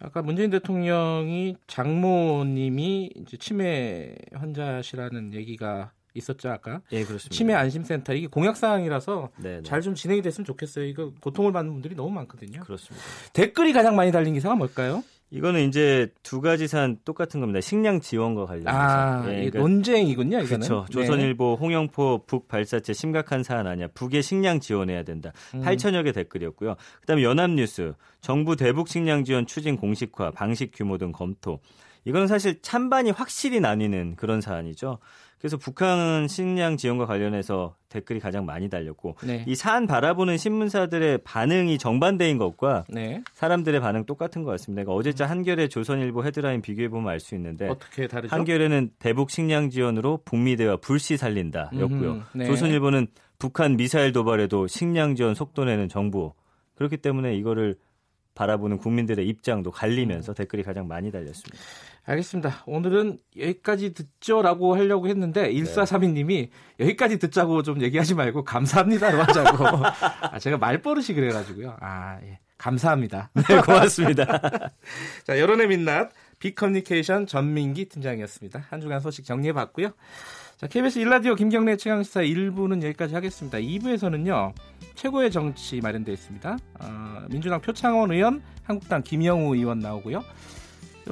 아까 문재인 대통령이 장모님이 이제 치매 환자시라는 얘기가 있었죠 아까. 예 그렇습니다. 치매 안심센터 이게 공약 사항이라서 네, 네. 잘좀 진행이 됐으면 좋겠어요. 이거 고통을 받는 분들이 너무 많거든요. 그렇습니다. 댓글이 가장 많이 달린 기사가 뭘까요? 이거는 이제 두 가지 산 똑같은 겁니다. 식량 지원과 관련해서. 아, 예, 그러니까, 논쟁이군요, 이거는. 그렇죠. 조선일보 네. 홍영포 북 발사체 심각한 사안 아니야. 북에 식량 지원해야 된다. 음. 8천여 개 댓글이었고요. 그다음에 연합뉴스 정부 대북 식량 지원 추진 공식화, 방식 규모 등 검토. 이거는 사실 찬반이 확실히 나뉘는 그런 사안이죠. 그래서 북한 식량 지원과 관련해서 댓글이 가장 많이 달렸고 네. 이 사안 바라보는 신문사들의 반응이 정반대인 것과 네. 사람들의 반응 똑같은 것 같습니다. 그러니까 어제자 한겨레 조선일보 헤드라인 비교해 보면 알 수 있는데 어떻게 다르죠? 한겨레는 대북 식량 지원으로 북미대와 불씨 살린다였고요. 네. 조선일보는 북한 미사일 도발에도 식량 지원 속도 내는 정부 그렇기 때문에 이거를 바라보는 국민들의 입장도 갈리면서 음. 댓글이 가장 많이 달렸습니다. 알겠습니다. 오늘은 여기까지 듣죠라고 하려고 했는데 1432님이 여기까지 듣자고 좀 얘기하지 말고 감사합니다로 하자고. 아, 제가 말버릇이 그래가지고요. 아, 예. 감사합니다. 네, 고맙습니다. 자, 여론의 민낯 비커뮤니케이션 전민기 팀장이었습니다. 한 주간 소식 정리해봤고요. 자, KBS 일라디오 김경래 최강시사 1부는 여기까지 하겠습니다. 2부에서는요. 최고의 정치 마련되어 있습니다. 어, 민주당 표창원 의원, 한국당 김영우 의원 나오고요.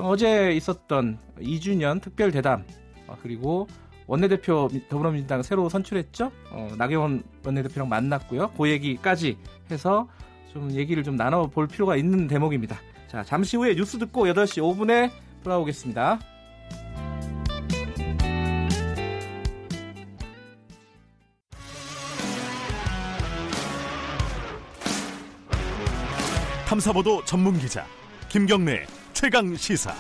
어제 있었던 2주년 특별 대담 어, 그리고 원내대표 더불어민주당 새로 선출했죠. 어, 나경원 원내대표랑 만났고요. 그 얘기까지 해서 좀 얘기를 좀 나눠볼 필요가 있는 대목입니다. 자, 잠시 후에 뉴스 듣고 8시 5분에 돌아오겠습니다. 탐사보도 전문 기자 김경래 최강 시사.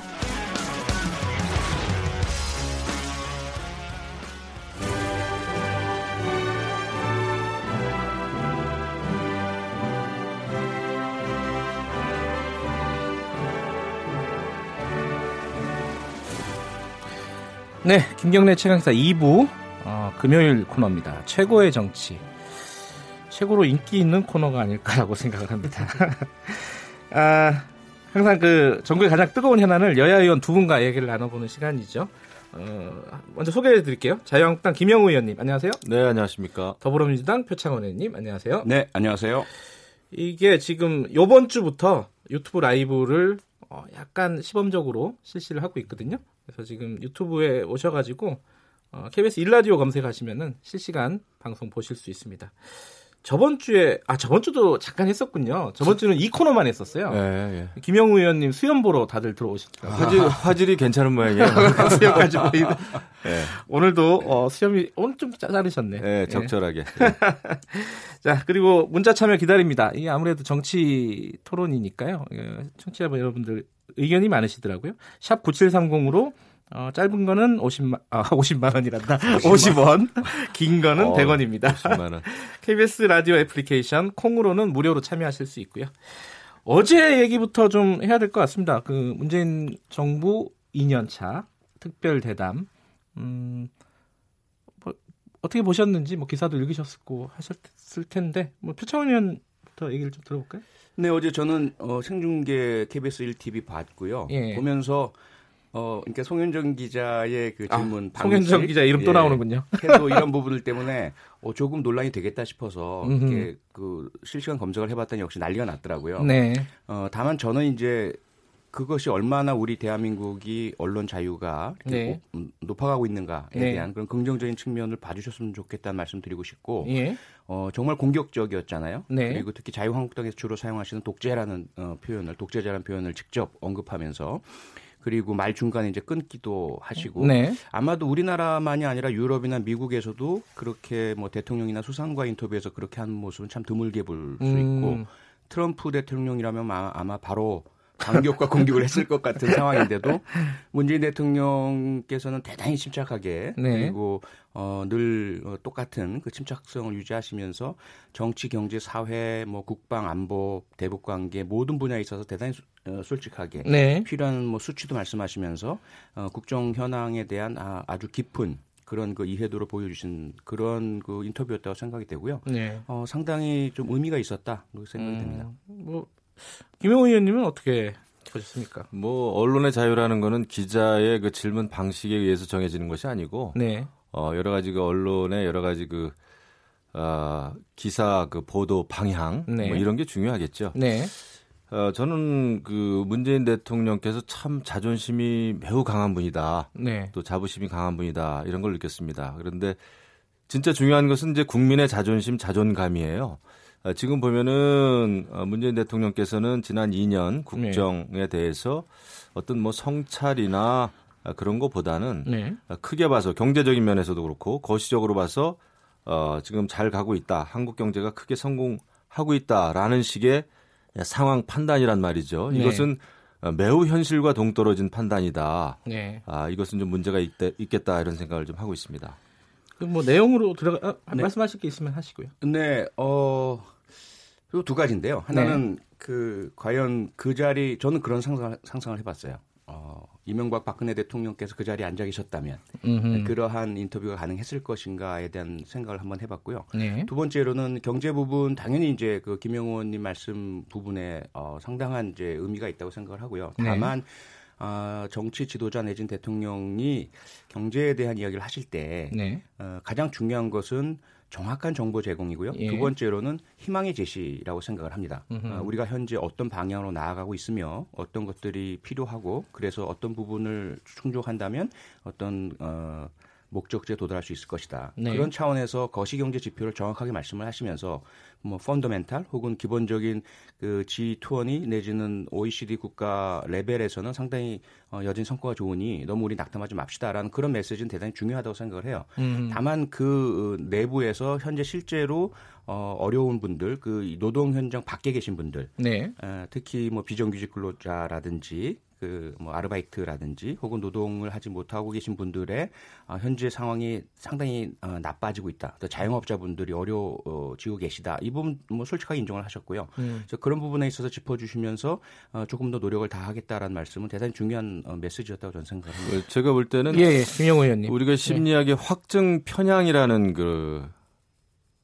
네, 김경래 최강사 2부 어, 금요일 코너입니다. 최고의 정치. 최고로 인기 있는 코너가 아닐까라고 생각을 합니다. 아, 항상 그 전국의 가장 뜨거운 현안을 여야 의원 두 분과 얘기를 나눠보는 시간이죠. 어, 먼저 소개해 드릴게요. 자유한국당 김영우 의원님, 안녕하세요. 네, 안녕하십니까. 더불어민주당 표창원 의원님, 안녕하세요. 네, 안녕하세요. 이게 지금 요번 주부터 유튜브 라이브를 어, 약간 시범적으로 실시를 하고 있거든요. 그래서 지금 유튜브에 오셔가지고 어, KBS 일라디오 검색하시면은 실시간 방송 보실 수 있습니다. 저번 주에 아 저번 주도 잠깐 했었군요. 저번 주는 이 코너만 했었어요. 네, 예. 김영우 의원님 수염 보러 다들 들어오셨더라고요. 화질 화질이 괜찮은 모양이에요. 수염까지 보이고. 네. 오늘도 어, 수염이 오늘 좀 자르셨네. 네, 예. 적절하게. 자 그리고 문자 참여 기다립니다. 이게 아무래도 정치 토론이니까요. 예, 청취자 여러분들 의견이 많으시더라고요. 샵 9730으로 어, 짧은 거는 50만, 아, 50만 원이란다. 50원. 긴 거는 어, 100원입니다. 50만 원. KBS 라디오 애플리케이션 콩으로는 무료로 참여하실 수 있고요. 어제 얘기부터 좀 해야 될 것 같습니다. 그 문재인 정부 2년차 특별 대담. 음, 뭐, 어떻게 보셨는지 뭐 기사도 읽으셨고 하셨을 텐데 뭐 표창원 의원부터 얘기를 좀 들어볼까요? 네, 어제 저는 어, 생중계 KBS 1TV 봤고요. 예. 보면서 어, 그러니까 송현정 기자의 그 아, 질문 아, 송현정 기자 이름 또 예, 나오는군요. 태도 이런 부분들 때문에 어, 조금 논란이 되겠다 싶어서 이렇게 그 실시간 검색을 해봤더니 역시 난리가 났더라고요. 네. 어, 다만 저는 이제 그것이 얼마나 우리 대한민국이 언론 자유가 네. 높아가고 있는가에 네. 대한 그런 긍정적인 측면을 봐주셨으면 좋겠다는 말씀드리고 싶고 예. 어, 정말 공격적이었잖아요. 네. 그리고 특히 자유한국당에서 주로 사용하시는 독재라는 어, 표현을 독재자라는 표현을 직접 언급하면서 그리고 말 중간에 이제 끊기도 하시고 네. 아마도 우리나라만이 아니라 유럽이나 미국에서도 그렇게 뭐 대통령이나 수상과 인터뷰에서 그렇게 하는 모습은 참 드물게 볼수 음. 있고 트럼프 대통령이라면 아마 바로 반격과 공격을 했을 것 같은 상황인데도 문재인 대통령께서는 대단히 침착하게 네. 그리고 어, 늘 어, 똑같은 그 침착성을 유지하시면서 정치, 경제, 사회, 뭐 국방, 안보, 대북 관계 모든 분야에 있어서 대단히 수, 어, 솔직하게 네. 필요한 뭐 수치도 말씀하시면서 어, 국정 현황에 대한 아, 아주 깊은 그런 그 이해도를 보여주신 그런 그 인터뷰였다고 생각이 되고요. 네. 어, 상당히 좀 의미가 있었다 생각이 음, 됩니다. 뭐 김영호 의원님은 어떻게 보셨습니까? 뭐 언론의 자유라는 거는 기자의 그 질문 방식에 의해서 정해지는 것이 아니고 네. 어, 여러 가지 그 언론의 여러 가지 그 어, 기사 그 보도 방향 네. 뭐 이런 게 중요하겠죠. 네. 어, 저는 그 문재인 대통령께서 참 자존심이 매우 강한 분이다. 네. 또 자부심이 강한 분이다. 이런 걸 느꼈습니다. 그런데 진짜 중요한 것은 이제 국민의 자존심, 자존감이에요. 어, 지금 보면은 어, 문재인 대통령께서는 지난 2년 국정에 네. 대해서 어떤 뭐 성찰이나 그런 것보다는 네. 크게 봐서 경제적인 면에서도 그렇고 거시적으로 봐서 어, 지금 잘 가고 있다. 한국 경제가 크게 성공하고 있다라는 식의 상황 판단이란 말이죠. 네. 이것은 매우 현실과 동떨어진 판단이다. 네. 아, 이것은 좀 문제가 있, 겠다 이런 생각을 좀 하고 있습니다. 뭐 내용으로 들어가 아, 네. 말씀하실 게 있으면 하시고요. 네, 어, 두 가지인데요. 하나는 네. 그 과연 그 자리 저는 그런 상상, 상상을 해봤어요. 어, 이명박 박근혜 대통령께서 그 자리에 앉아 계셨다면 음흠. 그러한 인터뷰가 가능했을 것인가에 대한 생각을 한번 해봤고요. 네. 두 번째로는 경제 부분 당연히 이제 그 김영호님 말씀 부분에 어, 상당한 이제 의미가 있다고 생각을 하고요. 네. 다만 네. 어, 정치 지도자 내진 대통령이 경제에 대한 이야기를 하실 때 네. 어, 가장 중요한 것은 정확한 정보 제공이고요. 예. 두 번째로는 희망의 제시라고 생각을 합니다. 어, 우리가 현재 어떤 방향으로 나아가고 있으며 어떤 것들이 필요하고 그래서 어떤 부분을 충족한다면 어떤 어, 목적지에 도달할 수 있을 것이다. 네. 그런 차원에서 거시경제 지표를 정확하게 말씀을 하시면서 뭐 펀더멘탈 혹은 기본적인 그 G20이 내지는 OECD 국가 레벨에서는 상당히 어, 여진 성과가 좋으니 너무 우리 낙담하지 맙시다라는 그런 메시지는 대단히 중요하다고 생각을 해요. 음. 다만 그 내부에서 현재 실제로 어, 어려운 분들, 그 노동 현장 밖에 계신 분들, 네. 어, 특히 뭐 비정규직 근로자라든지 그 뭐 아르바이트라든지 혹은 노동을 하지 못하고 계신 분들의 어, 현재 상황이 상당히 어, 나빠지고 있다. 또 자영업자분들이 어려워지고 계시다. 이 부분 뭐 솔직하게 인정을 하셨고요. 음. 그래서 그런 부분에 있어서 짚어주시면서 어, 조금 더 노력을 다하겠다라는 말씀은 대단히 중요한 어, 메시지였다고 저는 생각합니다. 어, 제가 볼 때는 예, 예. 김영호 의원님 우리가 심리학의 예. 확증 편향이라는 그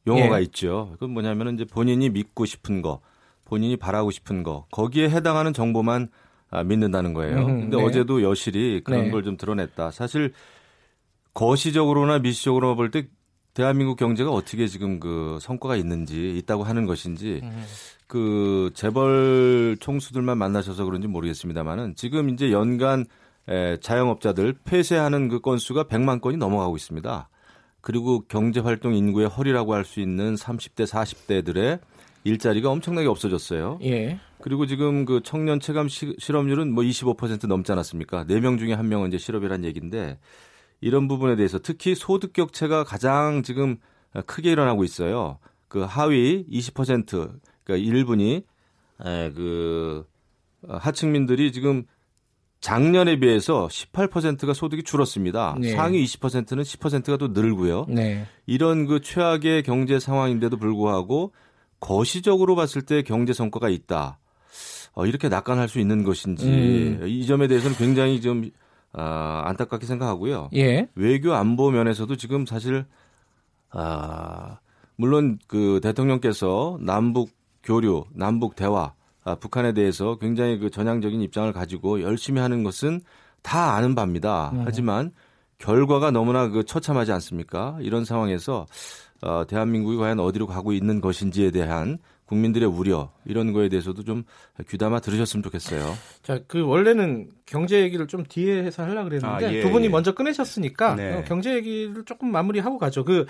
용어가 예. 있죠. 그건 뭐냐면은 이제 본인이 믿고 싶은 거, 본인이 바라고 싶은 거 거기에 해당하는 정보만 아, 믿는다는 거예요. 음, 근데 네. 어제도 여실히 그런 네. 걸좀 드러냈다. 사실 거시적으로나 미시적으로 볼 때 대한민국 경제가 어떻게 지금 그 성과가 있는지 있다고 하는 것인지 음. 그 재벌 총수들만 만나셔서 그런지 모르겠습니다만은 지금 이제 연간 에, 자영업자들 폐쇄하는 그 건수가 100만 건이 넘어가고 있습니다. 그리고 경제 활동 인구의 허리라고 할 수 있는 30대 40대들의 일자리가 엄청나게 없어졌어요. 예. 그리고 지금 그 청년 체감 시, 실업률은 뭐 25% 넘지 않았습니까? 4명 중에 1명은 이제 실업이란 얘기인데 이런 부분에 대해서 특히 소득 격차가 가장 지금 크게 일어나고 있어요. 그 하위 20% 그러니까 일분이 에, 그 하층민들이 지금 작년에 비해서 18%가 소득이 줄었습니다. 네. 상위 20%는 10%가 또 늘고요. 네. 이런 그 최악의 경제 상황인데도 불구하고 거시적으로 봤을 때 경제 성과가 있다. 어, 이렇게 낙관할 수 있는 것인지 음. 이 점에 대해서는 굉장히 좀 아, 안타깝게 생각하고요. 예. 외교 안보 면에서도 지금 사실 아, 물론 그 대통령께서 남북 교류, 남북 대화, 아, 북한에 대해서 굉장히 그 전향적인 입장을 가지고 열심히 하는 것은 다 아는 바입니다. 음. 하지만 결과가 너무나 그 처참하지 않습니까? 이런 상황에서 어, 대한민국이 과연 어디로 가고 있는 것인지에 대한 국민들의 우려 이런 거에 대해서도 좀 귀담아 들으셨으면 좋겠어요. 자, 그 원래는 경제 얘기를 좀 뒤에 해서 하려고 그랬는데 아, 예, 두 분이 예. 먼저 꺼내셨으니까 네. 어, 경제 얘기를 조금 마무리하고 가죠. 그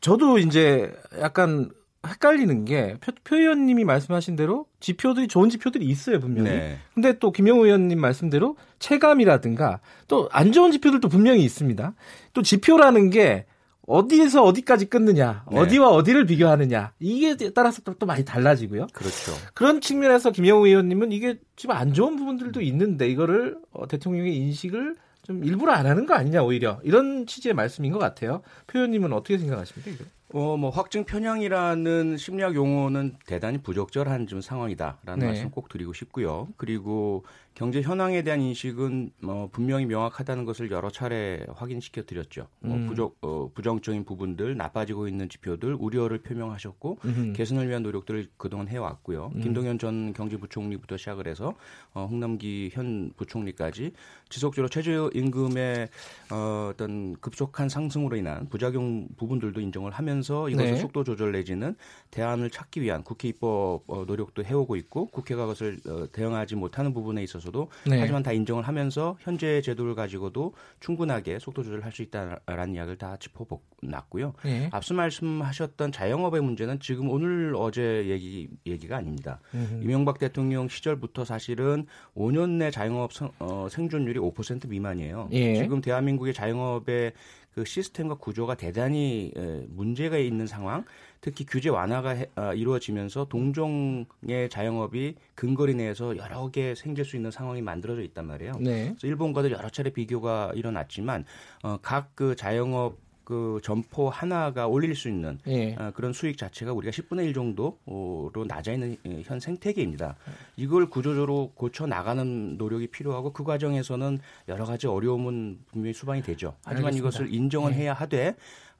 저도 이제 약간 헷갈리는 게 표, 표 의원님이 말씀하신 대로 지표들이 좋은 지표들이 있어요 분명히. 네. 근데 또 김영우 의원님 말씀대로 체감이라든가 또 안 좋은 지표들도 분명히 있습니다. 또 지표라는 게 어디에서 어디까지 끊느냐, 네. 어디와 어디를 비교하느냐 이게 따라서 또, 또, 많이 달라지고요. 그렇죠. 그런 측면에서 김영우 의원님은 이게 좀안 좋은 부분들도 있는데 이거를 어, 대통령의 인식을 좀 일부러 안 하는 거 아니냐 오히려 이런 취지의 말씀인 것 같아요. 표현님은 어떻게 생각하십니까? 이거? 어, 뭐 확증 편향이라는 심리학 용어는 대단히 부적절한 좀 상황이다라는 네. 말씀 꼭 드리고 싶고요. 그리고 경제 현황에 대한 인식은 뭐 분명히 명확하다는 것을 여러 차례 확인시켜 드렸죠. 뭐 음. 부적, 어, 부정적인 부분들, 나빠지고 있는 지표들 우려를 표명하셨고 음흠. 개선을 위한 노력들을 그동안 해왔고요. 음. 김동연 전 경제부총리부터 시작을 해서 어, 홍남기 현 부총리까지 지속적으로 최저임금의 어, 어떤 급속한 상승으로 인한 부작용 부분들도 인정을 하면서 하면서 이것을 네. 속도 조절 내지는 대안을 찾기 위한 국회 입법 어, 노력도 해오고 있고 국회가 그것을 어, 대응하지 못하는 부분에 있어서 도 네. 하지만 다 인정을 하면서 현재 제도를 가지고도 충분하게 속도 조절할 수 있다라는 이야기를 다 짚어놨고요. 네. 앞서 말씀하셨던 자영업의 문제는 지금 오늘 어제 얘기 얘기가 아닙니다. 음흠. 이명박 대통령 시절부터 사실은 5년 내 자영업 생, 어, 생존율이 5% 미만이에요. 예. 지금 대한민국의 자영업의 그 시스템과 구조가 대단히 문제가 있는 상황, 특히 규제 완화가 아, 이루어지면서 동종의 자영업이 근거리 내에서 여러 개 생길 수 있는 상황이 만들어져 있단 말이에요. 네. 그래서 일본과도 여러 차례 비교가 일어났지만 어, 각 그 자영업 그 점포 하나가 올릴 수 있는 예. 어, 그런 수익 자체가 우리가 10분의 1 정도로 낮아 있는 예, 현 생태계입니다. 이걸 구조적으로 고쳐 나가는 노력이 필요하고 그 과정에서는 여러 가지 어려움은 분명히 수반이 되죠. 하지만 알겠습니다. 이것을 인정을 예. 해야 하되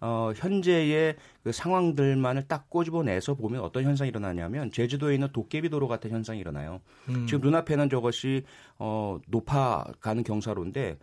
어, 현재의 그 상황들만을 딱 꼬집어내서 보면 어떤 현상이 일어나냐면 제주도에 있는 도깨비 도로 같은 현상이 일어나요. 음. 지금 눈앞에는 저것이 어, 높아가는 경사로인데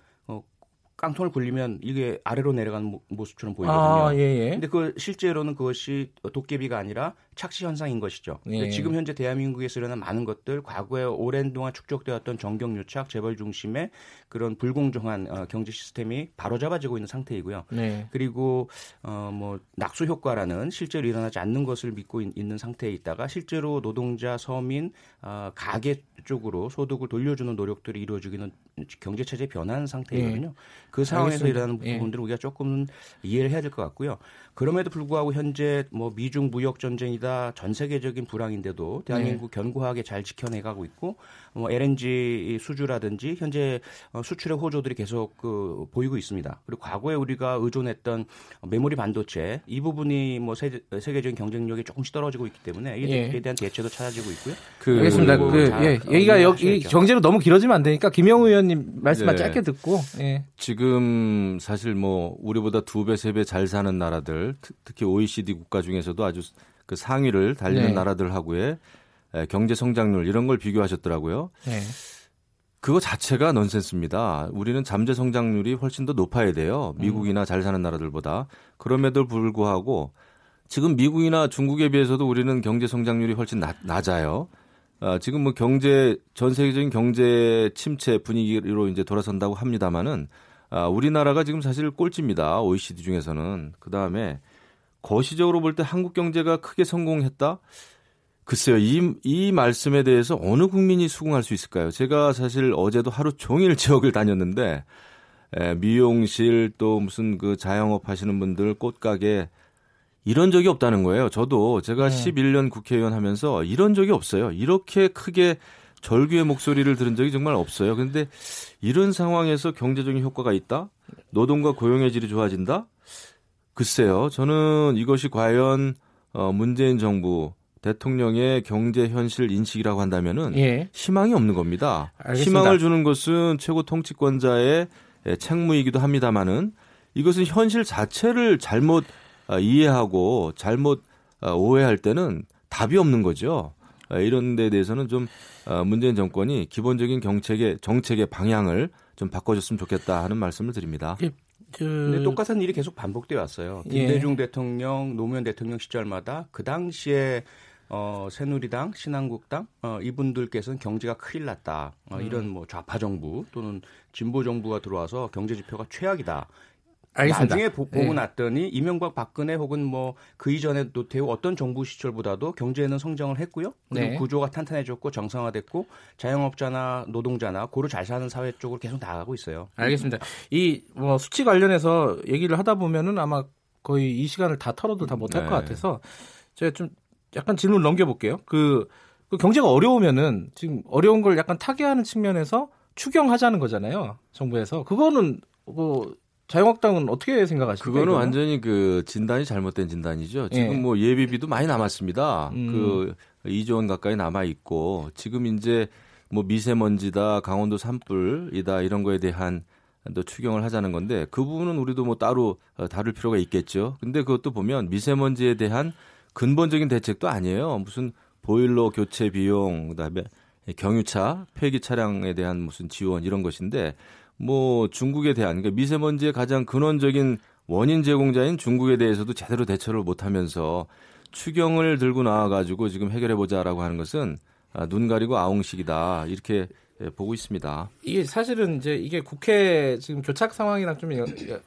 깡통을 굴리면 이게 아래로 내려가는 모습처럼 보이거든요. 아, 예, 예. 근데 그 실제로는 그것이 도깨비가 아니라 착시 현상인 것이죠. 예. 지금 현재 대한민국에서 일어난 많은 것들, 과거에 오랜 동안 축적되었던 정경 유착, 재벌 중심의 그런 불공정한 어, 경제 시스템이 바로잡아지고 있는 상태이고요. 네. 그리고 어, 뭐 낙수 효과라는 실제로 일어나지 않는 것을 믿고 있, 는 상태에 있다가 실제로 노동자, 서민, 어, 가계 쪽으로 소득을 돌려주는 노력들이 이루어지기는 경제 체제 변화한 상태거든요. 예. 그 상황에서 알겠습니다. 일어나는 예. 부분들을 우리가 조금 이해를 해야 될 것 같고요. 그럼에도 불구하고 현재 뭐 미중 무역 전쟁이다 전 세계적인 불황인데도 대한민국 네. 견고하게 잘 지켜내가고 있고 뭐 LNG 수주라든지 현재 어, 수출의 호조들이 계속 그 보이고 있습니다. 그리고 과거에 우리가 의존했던 메모리 반도체 이 부분이 뭐 세계, 세계적인 경쟁력이 조금씩 떨어지고 있기 때문에 이에 예. 대한 대체도 찾아지고 있고요. 그, 알겠습니다. 그, 예. 얘기가 여기 경제로 너무 길어지면 안 되니까 김영우 의원님 말씀만 네. 짧게 듣고 예. 지금 사실 뭐 우리보다 두 배 세 배 잘 사는 나라들 특히 OECD 국가 중에서도 아주 그 상위를 달리는 네. 나라들하고의 경제 성장률 이런 걸 비교하셨더라고요. 네. 그거 자체가 넌센스입니다. 우리는 잠재 성장률이 훨씬 더 높아야 돼요. 미국이나 잘 사는 나라들보다. 그럼에도 불구하고 지금 미국이나 중국에 비해서도 우리는 경제 성장률이 훨씬 낮, 낮아요. 아, 지금 뭐 경제 전 세계적인 경제 침체 분위기로 이제 돌아선다고 합니다만은 아, 우리나라가 지금 사실 꼴찌입니다. OECD 중에서는. 그 다음에 거시적으로 볼 때 한국 경제가 크게 성공했다? 글쎄요, 이, 이 말씀에 대해서 어느 국민이 수긍할 수 있을까요? 제가 사실 어제도 하루 종일 지역을 다녔는데, 에, 미용실 또 무슨 그 자영업 하시는 분들 꽃가게 이런 적이 없다는 거예요. 저도 제가 네. 11년 국회의원 하면서 이런 적이 없어요. 이렇게 크게 절규의 목소리를 들은 적이 정말 없어요. 그런데 이런 상황에서 경제적인 효과가 있다? 노동과 고용의 질이 좋아진다? 글쎄요. 저는 이것이 과연 어, 문재인 정부 대통령의 경제 현실 인식이라고 한다면은 예. 희망이 없는 겁니다. 알겠습니다. 희망을 주는 것은 최고 통치권자의 책무이기도 합니다만은 이것은 현실 자체를 잘못 어, 이해하고 잘못 어, 오해할 때는 답이 없는 거죠. 어, 이런 데 대해서는 좀 문재인 정권이 기본적인 정책의 정책의 방향을 좀 바꿔줬으면 좋겠다 하는 말씀을 드립니다. 예, 그... 근데 똑같은 일이 계속 반복돼 왔어요. 예. 김대중 예. 대통령, 노무현 대통령 시절마다 그 당시에 어, 새누리당, 신한국당 어, 이분들께서는 경제가 큰일 났다. 어, 음. 이런 뭐 좌파 정부 또는 진보 정부가 들어와서 경제 지표가 최악이다. 알겠습니다. 나중에 보, 고 네. 났더니 이명박 박근혜 혹은 뭐 그 이전에 노태우 어떤 정부 시절보다도 경제는 성장을 했고요. 그리고 네. 구조가 탄탄해졌고 정상화됐고 자영업자나 노동자나 고루 잘 사는 사회 쪽으로 계속 나아가고 있어요. 알겠습니다. 이 뭐 수치 관련해서 얘기를 하다 보면은 아마 거의 이 시간을 다 털어도 다 못할 네. 것 같아서 제가 좀 약간 질문 넘겨볼게요. 그, 그 경제가 어려우면은 지금 어려운 걸 약간 타개하는 측면에서 추경하자는 거잖아요. 정부에서 그거는 뭐 자유한국당은 어떻게 생각하십니까? 그거는 이거는? 완전히 그 진단이 잘못된 진단이죠. 지금 예. 뭐 예비비도 많이 남았습니다. 음. 그 2조 원 가까이 남아 있고 지금 이제 뭐 미세먼지다, 강원도 산불이다 이런 거에 대한 또 추경을 하자는 건데 그 부분은 우리도 뭐 따로 어, 다룰 필요가 있겠죠. 근데 그것도 보면 미세먼지에 대한 근본적인 대책도 아니에요. 무슨 보일러 교체 비용, 그다음에 경유차 폐기 차량에 대한 무슨 지원 이런 것인데 뭐 중국에 대한 그러니까 미세먼지의 가장 근원적인 원인 제공자인 중국에 대해서도 제대로 대처를 못하면서 추경을 들고 나와가지고 지금 해결해보자라고 하는 것은 아, 눈 가리고 아웅식이다 이렇게 예, 보고 있습니다. 이게 사실은 이제 이게 국회 지금 교착 상황이랑 좀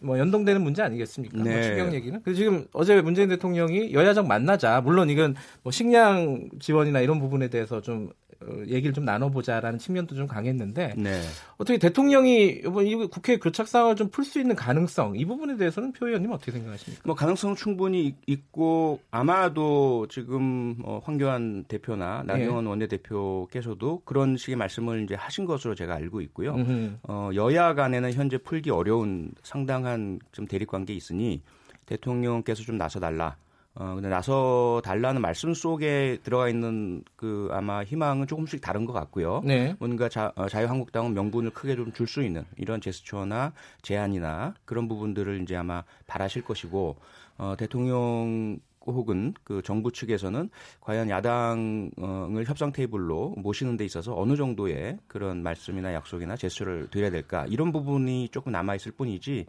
뭐 연동되는 문제 아니겠습니까? 뭐 네. 뭐 추경 얘기는. 그래서 지금 어제 문재인 대통령이 여야정 만나자. 물론 이건 뭐 식량 지원이나 이런 부분에 대해서 좀 어, 얘기를 좀 나눠보자라는 측면도 좀 강했는데 네. 어떻게 대통령이 이번 이 국회 교착 상황을 좀 풀 수 있는 가능성 이 부분에 대해서는 표 의원님 어떻게 생각하십니까? 뭐 가능성 충분히 있고 아마도 지금 어, 황교안 대표나 나경원 네. 원내대표께서도 그런 식의 말씀을 이제 하신 것으로 제가 알고 있고요. 어, 여야 간에는 현재 풀기 어려운 상당한 좀 대립 관계 있으니 대통령께서 좀 나서 달라. 어, 근데 나서 달라는 말씀 속에 들어가 있는 그 아마 희망은 조금씩 다른 것 같고요. 네. 뭔가 자, 어, 자유한국당은 명분을 크게 좀 줄 수 있는 이런 제스처나 제안이나 그런 부분들을 이제 아마 바라실 것이고, 어, 대통령 혹은 그 정부 측에서는 과연 야당을 협상 테이블로 모시는 데 있어서 어느 정도의 그런 말씀이나 약속이나 제스처를 드려야 될까 이런 부분이 조금 남아 있을 뿐이지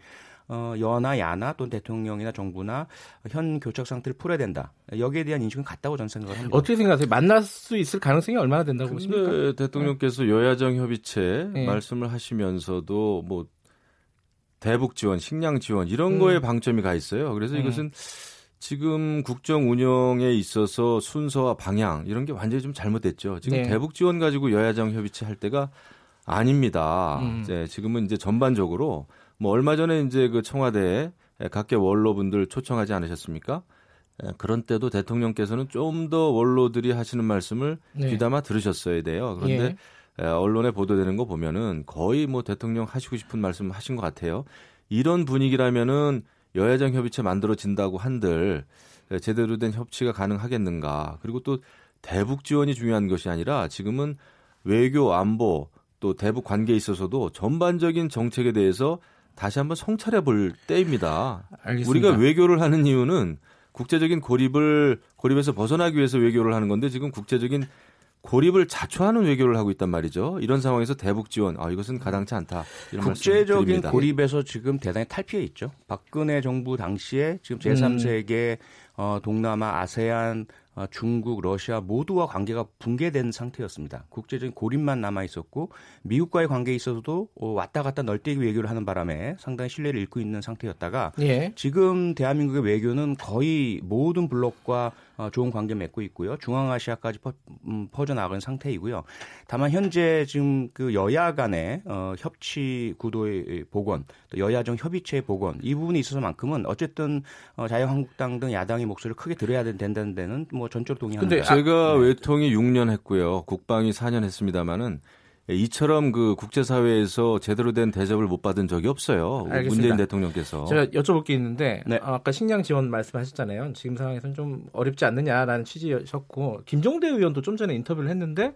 어, 여나 야나 또는 대통령이나 정부나 현 교착 상태를 풀어야 된다. 여기에 대한 인식은 같다고 저는 생각을 합니다. 어떻게 생각하세요? 만날 수 있을 가능성이 얼마나 된다고 보십니까? 대통령께서 여야정 협의체 네. 말씀을 하시면서도 뭐 대북 지원, 식량 지원 이런 음. 거에 방점이 가 있어요. 그래서 음. 이것은 지금 국정 운영에 있어서 순서와 방향 이런 게 완전히 좀 잘못됐죠. 지금 네. 대북 지원 가지고 여야정 협의체 할 때가 아닙니다. 음. 이제 지금은 이제 전반적으로 뭐 얼마 전에 이제 그 청와대에 각계 원로분들 초청하지 않으셨습니까? 그런 때도 대통령께서는 좀 더 원로들이 하시는 말씀을 네. 귀담아 들으셨어야 돼요. 그런데 예. 언론에 보도되는 거 보면은 거의 뭐 대통령 하시고 싶은 말씀 하신 것 같아요. 이런 분위기라면은 여야정 협의체 만들어진다고 한들 제대로 된 협치가 가능하겠는가. 그리고 또 대북 지원이 중요한 것이 아니라 지금은 외교 안보 또 대북 관계에 있어서도 전반적인 정책에 대해서 다시 한번 성찰해 볼 때입니다. 알겠습니다. 우리가 외교를 하는 이유는 국제적인 고립을 고립에서 벗어나기 위해서 외교를 하는 건데 지금 국제적인 고립을 자초하는 외교를 하고 있단 말이죠. 이런 상황에서 대북 지원, 아 이것은 가당치 않다. 이런 국제적인 고립에서 지금 대단히 탈피해 있죠. 박근혜 정부 당시에 지금 제3세계 음. 어, 동남아, 아세안 어, 중국, 러시아 모두와 관계가 붕괴된 상태였습니다. 국제적인 고립만 남아 있었고 미국과의 관계에 있어서도 어, 왔다 갔다 널뛰기 외교를 하는 바람에 상당히 신뢰를 잃고 있는 상태였다가 예. 지금 대한민국의 외교는 거의 모든 블록과 어, 좋은 관계 맺고 있고요. 중앙아시아까지 퍼, 음, 퍼져나가는 상태이고요. 다만 현재 지금 그 여야 간의 어, 협치 구도의 복원, 또 여야정 협의체의 복원 이 부분이 있어서만큼은 어쨌든 어, 자유한국당 등 야당의 목소리를 크게 들어야 된다는 데는 뭐 전적으로 동의합니다. 근데 제가 네. 외통이 6년 했고요. 국방이 4년 했습니다마는 이처럼 그 국제사회에서 제대로 된 대접을 못 받은 적이 없어요. 알겠습니다. 문재인 대통령께서. 제가 여쭤볼 게 있는데 네. 아까 식량 지원 말씀하셨잖아요. 지금 상황에서는 좀 어렵지 않느냐라는 취지였고 김종대 의원도 좀 전에 인터뷰를 했는데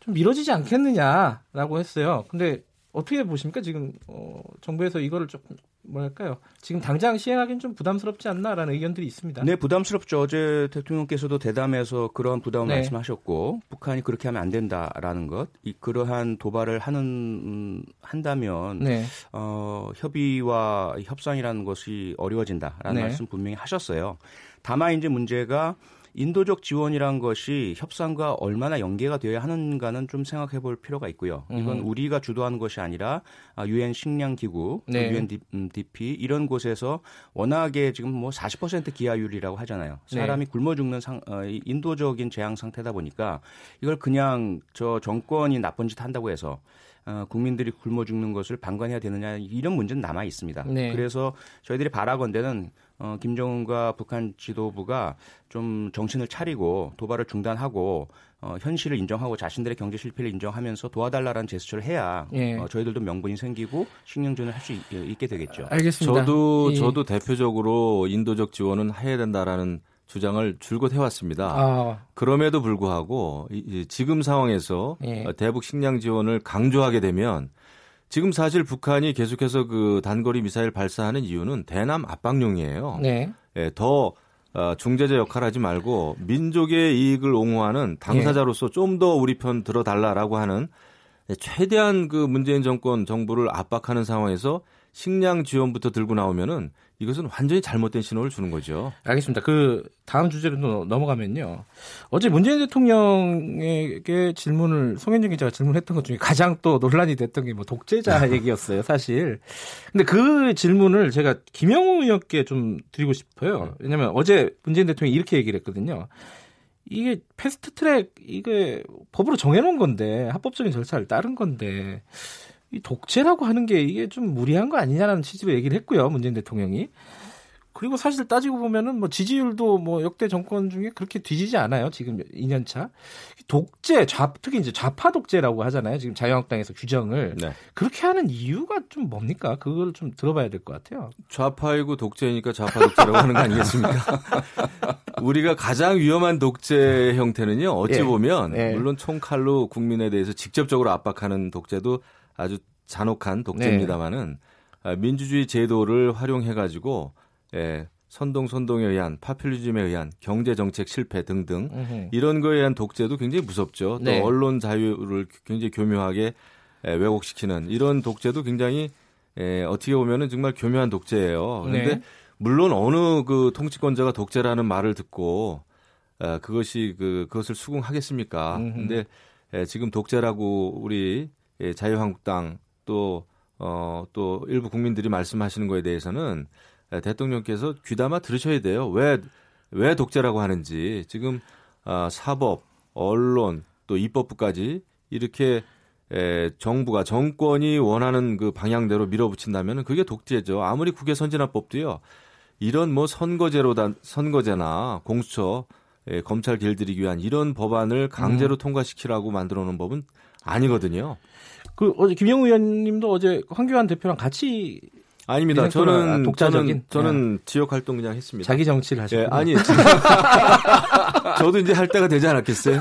좀 미뤄지지 않겠느냐라고 했어요. 근데 어떻게 보십니까? 지금 어, 정부에서 이거를 조금 뭐랄까요? 지금 당장 시행하기는 좀 부담스럽지 않나라는 의견들이 있습니다. 네, 부담스럽죠. 어제 대통령께서도 대담해서 그런 부담을 네. 말씀하셨고 북한이 그렇게 하면 안 된다라는 것, 이 그러한 도발을 하는 음, 한다면 네. 어, 협의와 협상이라는 것이 어려워진다라는 네. 말씀 분명히 하셨어요. 다만 이제 문제가 인도적 지원이란 것이 협상과 얼마나 연계가 되어야 하는가는 좀 생각해 볼 필요가 있고요. 이건 음. 우리가 주도하는 것이 아니라 유엔 식량 기구, 네. 유엔 DP 이런 곳에서 워낙에 지금 뭐 40% 기하율이라고 하잖아요. 네. 사람이 네. 굶어 죽는 상, 어, 인도적인 재앙 상태다 보니까 이걸 그냥 저 정권이 나쁜 짓 한다고 해서 어, 국민들이 굶어 죽는 것을 방관해야 되느냐 이런 문제는 남아 있습니다. 네. 그래서 저희들이 바라건대는 어, 김정은과 북한 지도부가 좀 정신을 차리고 도발을 중단하고 어, 현실을 인정하고 자신들의 경제 실패를 인정하면서 도와달라는 제스처를 해야 예. 어, 저희들도 명분이 생기고 식량전을 할 수 있게 되겠죠. 알겠습니다. 저도 예. 저도 대표적으로 인도적 지원은 해야 된다라는 주장을 줄곧 해왔습니다. 아. 그럼에도 불구하고 이, 지금 상황에서 예. 대북 식량 지원을 강조하게 되면 지금 사실 북한이 계속해서 그 단거리 미사일 발사하는 이유는 대남 압박용이에요. 네. 예, 더 어, 중재자 역할 하지 말고 민족의 이익을 옹호하는 당사자로서 예. 좀더 우리 편 들어달라라고 하는 최대한 그 문재인 정권 정부를 압박하는 상황에서 식량 지원부터 들고 나오면은 이것은 완전히 잘못된 신호를 주는 거죠. 알겠습니다. 그 다음 주제로 넘어가면요. 어제 문재인 대통령에게 질문을 송현정 기자가 질문했던 것 중에 가장 또 논란이 됐던 게 뭐 독재자 얘기였어요, 사실. 근데 그 질문을 제가 김영우 의원께 좀 드리고 싶어요. 왜냐면 어제 문재인 대통령이 이렇게 얘기를 했거든요. 이게 패스트 트랙 이게 법으로 정해놓은 건데 합법적인 절차를 따른 건데 이 독재라고 하는 게 이게 좀 무리한 거 아니냐라는 취지로 얘기를 했고요. 문재인 대통령이. 그리고 사실 따지고 보면은 뭐 지지율도 뭐 역대 정권 중에 그렇게 뒤지지 않아요. 지금 2년 차. 독재, 좌, 특히 이제 좌파 독재라고 하잖아요. 지금 자유한국당에서 규정을. 네. 그렇게 하는 이유가 좀 뭡니까? 그걸 좀 들어봐야 될 것 같아요. 좌파이고 독재니까 좌파 독재라고 하는 거 아니겠습니까? 우리가 가장 위험한 독재 형태는요. 어찌 예. 보면 예. 물론 총칼로 국민에 대해서 직접적으로 압박하는 독재도 아주 잔혹한 독재입니다만은 네. 민주주의 제도를 활용해 가지고 예, 선동 선동에 의한 파퓰리즘에 의한 경제 정책 실패 등등 으흠. 이런 거에 의한 독재도 굉장히 무섭죠. 또 네. 언론 자유를 굉장히 교묘하게 예, 왜곡시키는 이런 독재도 굉장히 예, 어떻게 보면은 정말 교묘한 독재예요. 그런데 네. 물론 어느 그 통치권자가 독재라는 말을 듣고 어, 그것이 그 그것을 수긍하겠습니까? 으흠. 근데 예, 지금 독재라고 우리 예, 자유한국당 또, 어, 또 일부 국민들이 말씀하시는 거에 대해서는 예, 대통령께서 귀담아 들으셔야 돼요. 왜, 왜 독재라고 하는지. 지금, 아, 사법, 언론, 또 입법부까지 이렇게 에, 예, 정부가 정권이 원하는 그 방향대로 밀어붙인다면 그게 독재죠. 아무리 국외 선진화법도요. 이런 뭐 선거제로다 선거제나 공수처 에, 검찰 길들이기 위한 이런 법안을 강제로 음. 통과시키라고 만들어 놓은 법은 아니거든요. 그 어제 김영우 의원님도 어제 황교안 대표랑 같이 아닙니다. 저는 독자적인 저는, 저는 네. 지역 활동 그냥 했습니다. 자기 정치를 하셨고 예, 아니 저도 이제 할 때가 되지 않았겠어요?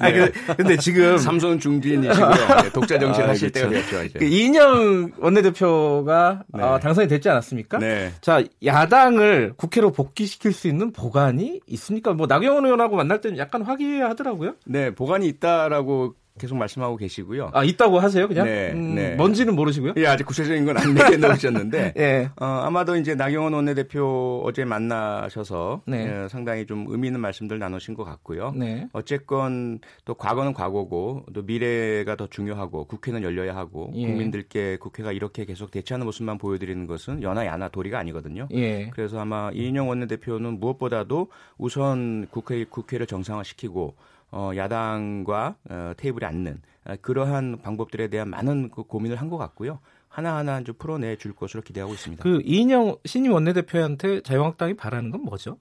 아, 네. 근데 지금 삼선 중진이시고요. 네, 독자 정신 아, 하실 그렇죠. 때가 됐죠. 그 이인영 원내대표가 네. 어, 당선이 됐지 않았습니까? 네. 자 야당을 국회로 복귀시킬 수 있는 보관이 있습니까? 뭐 나경원 의원하고 만날 때는 약간 화기애애하더라고요. 네, 보관이 있다라고 계속 말씀하고 계시고요. 아 있다고 하세요, 그냥? 네, 음, 네. 뭔지는 모르시고요? 예, 아직 구체적인 건 안 내놓으셨는데, 예. 어, 아마도 이제 나경원 원내대표 어제 만나셔서 네. 예, 상당히 좀 의미 있는 말씀들 나누신 것 같고요. 네. 어쨌건 또 과거는 과거고 또 미래가 더 중요하고 국회는 열려야 하고 예. 국민들께 국회가 이렇게 계속 대처하는 모습만 보여드리는 것은 연하 야나 도리가 아니거든요. 예. 그래서 아마 이인영 원내대표는 무엇보다도 우선 국회 국회를 정상화시키고 어, 야당과 어, 테이블에 앉는 어, 그러한 방법들에 대한 많은 그 고민을 한 것 같고요. 하나하나 좀 풀어내 줄 것으로 기대하고 있습니다. 그 이인영 신임 원내대표한테 자유한국당이 바라는 건 뭐죠?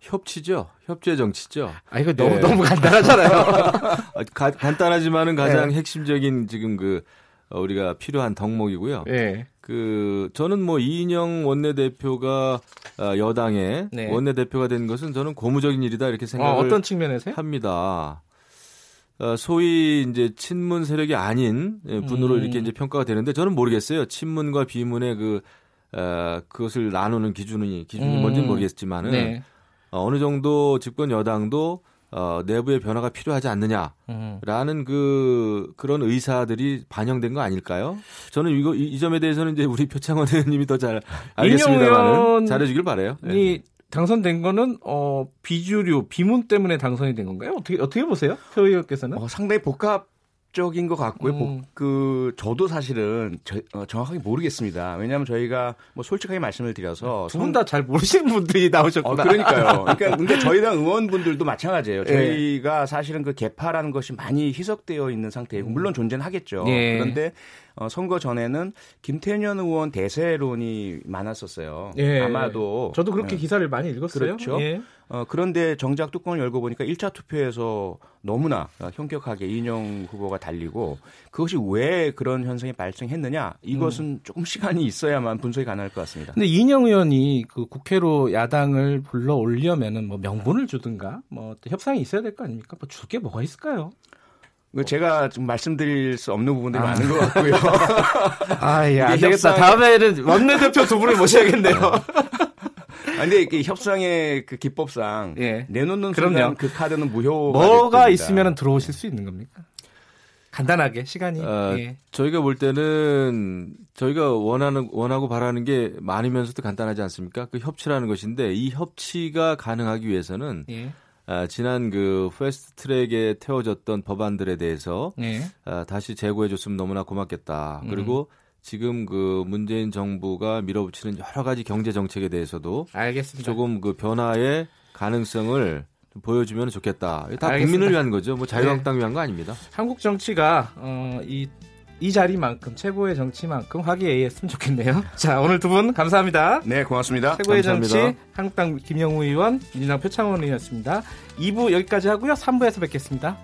협치죠. 협치의 정치죠. 아, 이거 너무, 네. 너무 간단하잖아요. 가, 간단하지만은 가장 네. 핵심적인 지금 그, 어, 우리가 필요한 덕목이고요. 네. 그 저는 뭐 이인영 원내대표가 어, 여당의 네. 원내대표가 된 것은 저는 고무적인 일이다 이렇게 생각을 어, 어떤 측면에서 합니다. 어, 소위 이제 친문 세력이 아닌 예, 분으로 음. 이렇게 이제 평가가 되는데 저는 모르겠어요. 친문과 비문의 그 어, 그것을 나누는 기준이 기준이 음. 뭔지는 모르겠지만은 네. 어, 어느 정도 집권 여당도 어, 내부의 변화가 필요하지 않느냐라는 음. 그 그런 의사들이 반영된 거 아닐까요? 저는 이거 이, 이 점에 대해서는 이제 우리 표창원 의원님이 더 잘 알겠습니다만은 잘해주길 바래요. 네. 당선된 거는 어 비주류 비문 때문에 당선이 된 건가요? 어떻게 어떻게 보세요, 표 의원께서는? 어, 상당히 복합 적인 것 같고요. 음. 그 저도 사실은 저, 어, 정확하게 모르겠습니다. 왜냐하면 저희가 뭐 솔직하게 말씀을 드려서 두 분 다 잘 모르시는 분들이 나오셨구나. 어, 그러니까요. 그러니까 근데 저희랑 의원분들도 마찬가지예요. 예. 저희가 사실은 그 개파라는 것이 많이 희석되어 있는 상태이고 물론 존재는 하겠죠. 예. 그런데 어, 선거 전에는 김태년 의원 대세론이 많았었어요. 예. 아마도 저도 그렇게 예. 기사를 많이 읽었어요. 그렇죠. 예. 어, 그런데 정작 뚜껑을 열고 보니까 1차 투표에서 너무나 현격하게 이인영 후보가 달리고 그것이 왜 그런 현상이 발생했느냐 이것은 음. 조금 시간이 있어야만 분석이 가능할 것 같습니다. 근데 이인영 의원이 그 국회로 야당을 불러 올려면은 뭐 명분을 주든가 뭐 협상이 있어야 될 거 아닙니까? 뭐 줄 게 뭐가 있을까요? 그 제가 좀 말씀드릴 수 없는 부분들이 아. 많은 것 같고요. 아, 예, 안 되겠다. 다음에는 원내대표 두 분을 모셔야겠네요. 아, 근데 이 협상의 그 기법상 예. 내놓는 그럼요. 그 카드는 무효. 뭐가 있으면 들어오실 수 있는 겁니까? 간단하게 시간이. 아, 예. 저희가 볼 때는 저희가 원하는 원하고 바라는 게 많으면서도 간단하지 않습니까? 그 협치라는 것인데 이 협치가 가능하기 위해서는 예. 아, 지난 그 패스트 트랙에 태워졌던 법안들에 대해서 예. 아, 다시 재고해줬으면 너무나 고맙겠다. 음. 그리고 지금 그 문재인 정부가 밀어붙이는 여러 가지 경제 정책에 대해서도 알겠습니다. 조금 그 변화의 가능성을 좀 보여주면 좋겠다. 다 알겠습니다. 국민을 위한 거죠. 뭐 자유한국당 네. 위한 거 아닙니다. 한국 정치가 어, 이, 이 자리만큼 최고의 정치만큼 화기애애했으면 좋겠네요. 자 오늘 두 분 감사합니다. 네 고맙습니다. 최고의 감사합니다. 정치 한국당 김영우 의원 민주당 표창원 의원이었습니다. 2부 여기까지 하고요. 3부에서 뵙겠습니다.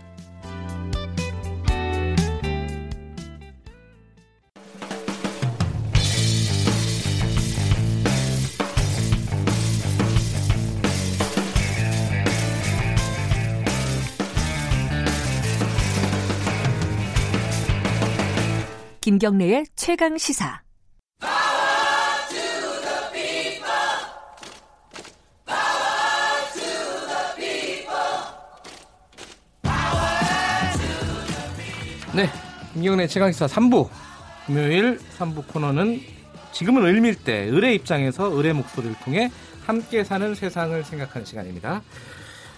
김경래의 최강 시사. 네, 김경래 최강 시사 3부. 금요일 3부 코너는 지금은 을밀 때 을의 입장에서 을의 목소리를 통해 함께 사는 세상을 생각하는 시간입니다.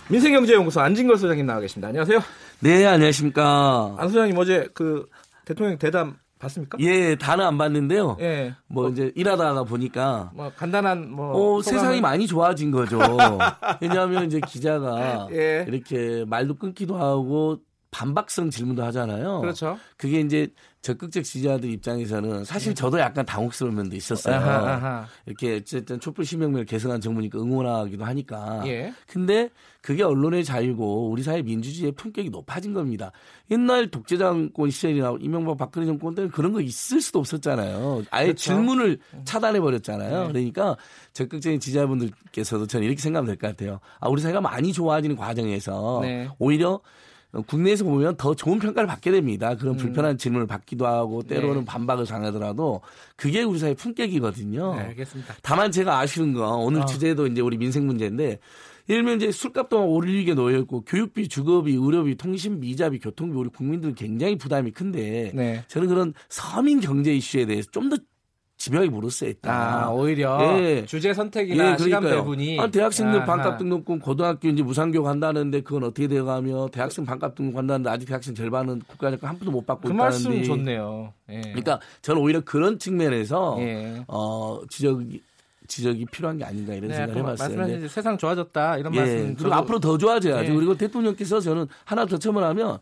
민생경제연구소 안진걸 소장님 나와 계십니다. 안녕하세요. 네, 안녕하십니까. 안 소장님 어제 그 대통령 대담 봤습니까? 예, 다는 안 봤는데요. 예. 뭐, 뭐 이제 일하다가 보니까 뭐 간단한 뭐 어, 세상이 많이 좋아진 거죠. 왜냐하면 이제 기자가 예. 이렇게 말도 끊기도 하고 반박성 질문도 하잖아요. 그렇죠. 그게 이제 적극적 지지자들 입장에서는 사실 네. 저도 약간 당혹스러운 면도 있었어요. 아하, 아하. 이렇게 어쨌든 촛불 시명을 개선한 정부니까 응원하기도 하니까. 예. 근데 그게 언론의 자유고 우리 사회 민주주의의 품격이 높아진 겁니다. 옛날 독재정권 시절이나 이명박 박근혜 정권 때는 그런 거 있을 수도 없었잖아요. 아예 그렇죠. 질문을 차단해 버렸잖아요. 네. 그러니까 적극적인 지지자분들께서도 저는 이렇게 생각하면 될 것 같아요. 아, 우리 사회가 많이 좋아지는 과정에서 네. 오히려 국내에서 보면 더 좋은 평가를 받게 됩니다. 그런 음. 불편한 질문을 받기도 하고 때로는 네. 반박을 당하더라도 그게 우리 사회 품격이거든요. 네, 알겠습니다. 다만 제가 아쉬운 건 오늘 어. 주제도 이제 우리 민생 문제인데 예를 들면 이제 술값도 오르게 놓여 있고 교육비, 주거비, 의료비, 통신비, 이자비, 교통비 우리 국민들은 굉장히 부담이 큰데 네. 저는 그런 서민 경제 이슈에 대해서 좀 더 집요하게 물었어야 했다. 아, 오히려 예. 주제 선택이나 예, 시간 배분이 아, 대학생들 아하. 반값 등록금 고등학교 이제 무상교육 한다는데 그건 어떻게 돼가며 대학생 반값 등록 한다는데 아직 대학생 절반은 국가적금 한 푼도 못 받고 그 있다는데. 말씀 좋네요. 예. 그러니까 저는 오히려 그런 측면에서 예. 어 지적이 지적이 필요한 게 아닌가 이런 네, 생각을 해봤어요. 말씀하신 세상 좋아졌다 이런 예, 말씀. 그리고. 앞으로 더 좋아져야죠. 예. 그리고 대통령께서 저는 하나 더 첨언하면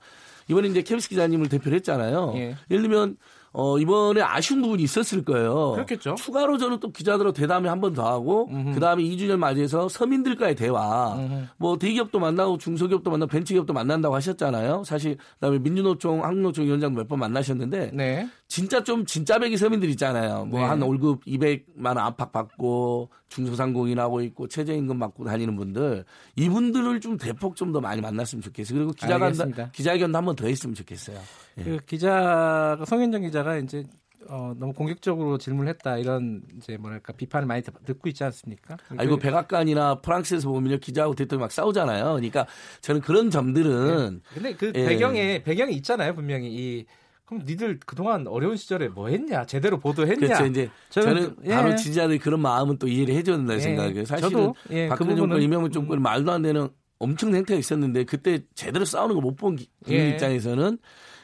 이번에 이제 케비스 기자님을 대표를 했잖아요. 예. 예를 들면 어, 이번에 아쉬운 부분이 있었을 거예요. 그렇겠죠. 추가로 저는 또 기자들하고 대담에 한번 더 하고, 그 다음에 2주년 맞이해서 서민들과의 대화, 음흠. 뭐 대기업도 만나고 중소기업도 만나고 벤처기업도 만난다고 하셨잖아요. 사실, 그 다음에 민주노총, 한국노총 위원장도 몇 번 만나셨는데, 네. 진짜 좀 진짜배기 서민들 있잖아요. 뭐한 네. 월급 200만 원 압박 받고, 중소상공인 하고 있고, 최저임금 받고 다니는 분들, 이분들을 좀 대폭 좀 더 많이 만났으면 좋겠어요. 그리고 기자간, 기자회견도 한 번 더 했으면 좋겠어요. 예. 그 기자가 성현정 기자가 이제 어, 너무 공격적으로 질문했다 이런 이제 뭐랄까 비판을 많이 듣고 있지 않습니까? 아이고 백악관이나 프랑스에서 보면요 기자하고 대통령 막 싸우잖아요. 그러니까 저는 그런 점들은 네. 근데 그 예. 배경에 배경이 있잖아요 분명히 이 그럼 니들 그동안 어려운 시절에 뭐 했냐? 제대로 보도했냐? 그렇죠. 이제 저는, 저는 예. 바로 지지자들이 그런 마음은 또 이해를 해줘야 된다고 예. 생각해요. 사실은 저도, 예, 박근혜 그 정권, 이명박 정권 음. 말도 안 되는 엄청 행태가 있었는데 그때 제대로 싸우는 거 못 본 국민 예. 입장에서는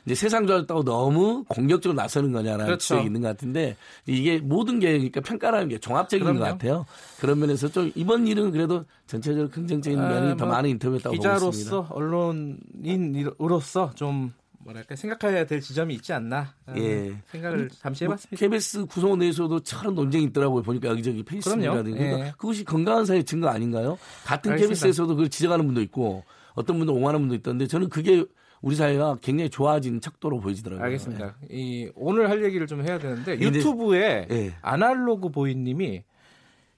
이제 세상 좋아졌다고 너무 공격적으로 나서는 거냐라는 그렇죠. 지적이 있는 것 같은데 이게 모든 게 그러니까 평가라는 게 종합적인 그럼요. 것 같아요. 그런 면에서 좀 이번 일은 그래도 전체적으로 긍정적인 아, 면이 뭐 더 많은 인터뷰였다고 기자로서 보고 있습니다. 언론인으로서 좀 뭐랄까 생각해야 될 지점이 있지 않나 예. 생각을 잠시 해봤습니다. KBS 구성원 내에서도 참 논쟁이 있더라고요. 보니까 여기저기 페이스북이라든가 예. 그것이 건강한 사회 증거 아닌가요? 같은 알겠습니다. KBS에서도 그걸 지적하는 분도 있고 어떤 분도 옹호하는 분도 있던데 저는 그게 우리 사회가 굉장히 좋아진 척도로 보이더라고요. 알겠습니다. 예. 이 오늘 할 얘기를 좀 해야 되는데 유튜브에 예. 아날로그 보이님이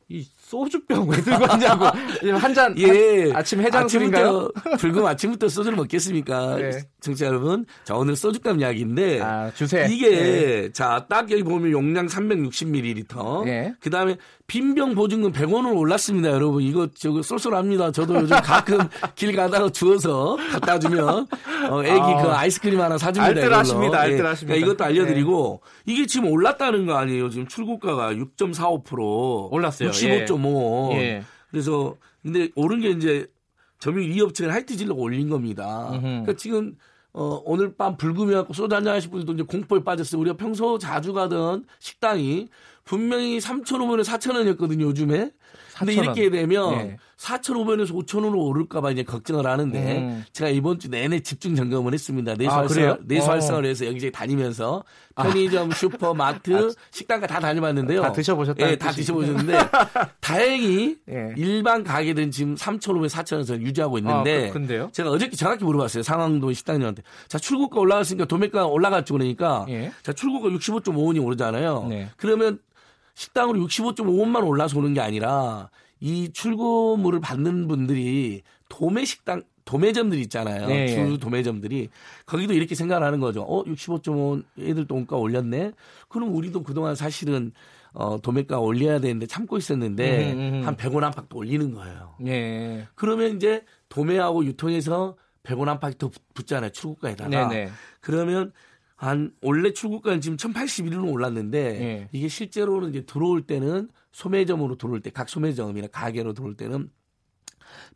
이 소주병 왜 들고 왔냐고 한 잔 예. 아침 해장술인가요? 불금 아침부터 소주를 먹겠습니까? 네. 청취자 여러분, 자 오늘 소주값 이야기인데 아, 주세. 이게 네. 자딱 여기 보면 용량 360ml, 네. 그 다음에 빈병 보증금 100원으로 올랐습니다, 여러분. 이거 저거 쏠쏠합니다. 저도 요즘 가끔 길 가다가 주워서 갖다 주면 어, 애기 아, 그 아이스크림 하나 사줍니다. 알뜰하십니다. 알뜰하십니다. 예, 그러니까 이것도 알려드리고 네. 이게 지금 올랐다는 거 아니에요? 지금 출고가가 6.45% 올랐어요. 65.5. 예. 예. 그래서 근데 오른 게 이제 점유 이 업체가 하이트 질러 올린 겁니다. 그러니까 지금 어, 오늘 밤 불금이갖고 소주 한잔 하실 분들도 이제 공포에 빠졌어요. 우리가 평소 자주 가던 식당이 분명히 3,500원, 4,000원이었거든요, 요즘에. 근데 이렇게 되면 예. 4,500원에서 5,000원으로 오를까봐 이제 걱정을 하는데 음. 제가 이번 주 내내 집중 점검을 했습니다. 내수 아, 활성, 내수 어. 활성화를 해서 여기저기 다니면서 편의점, 아. 슈퍼, 마트, 아. 식당가 다 다녀봤는데요. 다 드셔보셨다. 예, 다 드셔보셨는데 다행히 예. 일반 가게들은 지금 3,500, 4,000원에서 유지하고 있는데 아, 근데요? 제가 어저께 정확히 물어봤어요. 상황도 식당님한테. 자, 출고가 올라갔으니까 도매가 올라갔죠. 그러니까 예. 자, 출고가 65.5원이 오르잖아요. 네. 그러면 식당으로 65.5원만 올라서 오는 게 아니라 이 출고물을 받는 분들이 도매 식당 도매점들 있잖아요. 네, 주 예. 도매점들이 거기도 이렇게 생각을 하는 거죠. 어, 65.5 애들 돈가 올렸네. 그럼 우리도 그동안 사실은 어, 도매가 올려야 되는데 참고 있었는데 음. 한 100원 안팎도 올리는 거예요. 예. 그러면 이제 도매하고 유통에서 100원 안팎이 더 붙잖아요. 출고가에다가. 네네. 그러면 한 원래 출고가는 지금 1,081원 올랐는데 예. 이게 실제로는 이제 들어올 때는 소매점으로 들어올 때 각 소매점이나 가게로 들어올 때는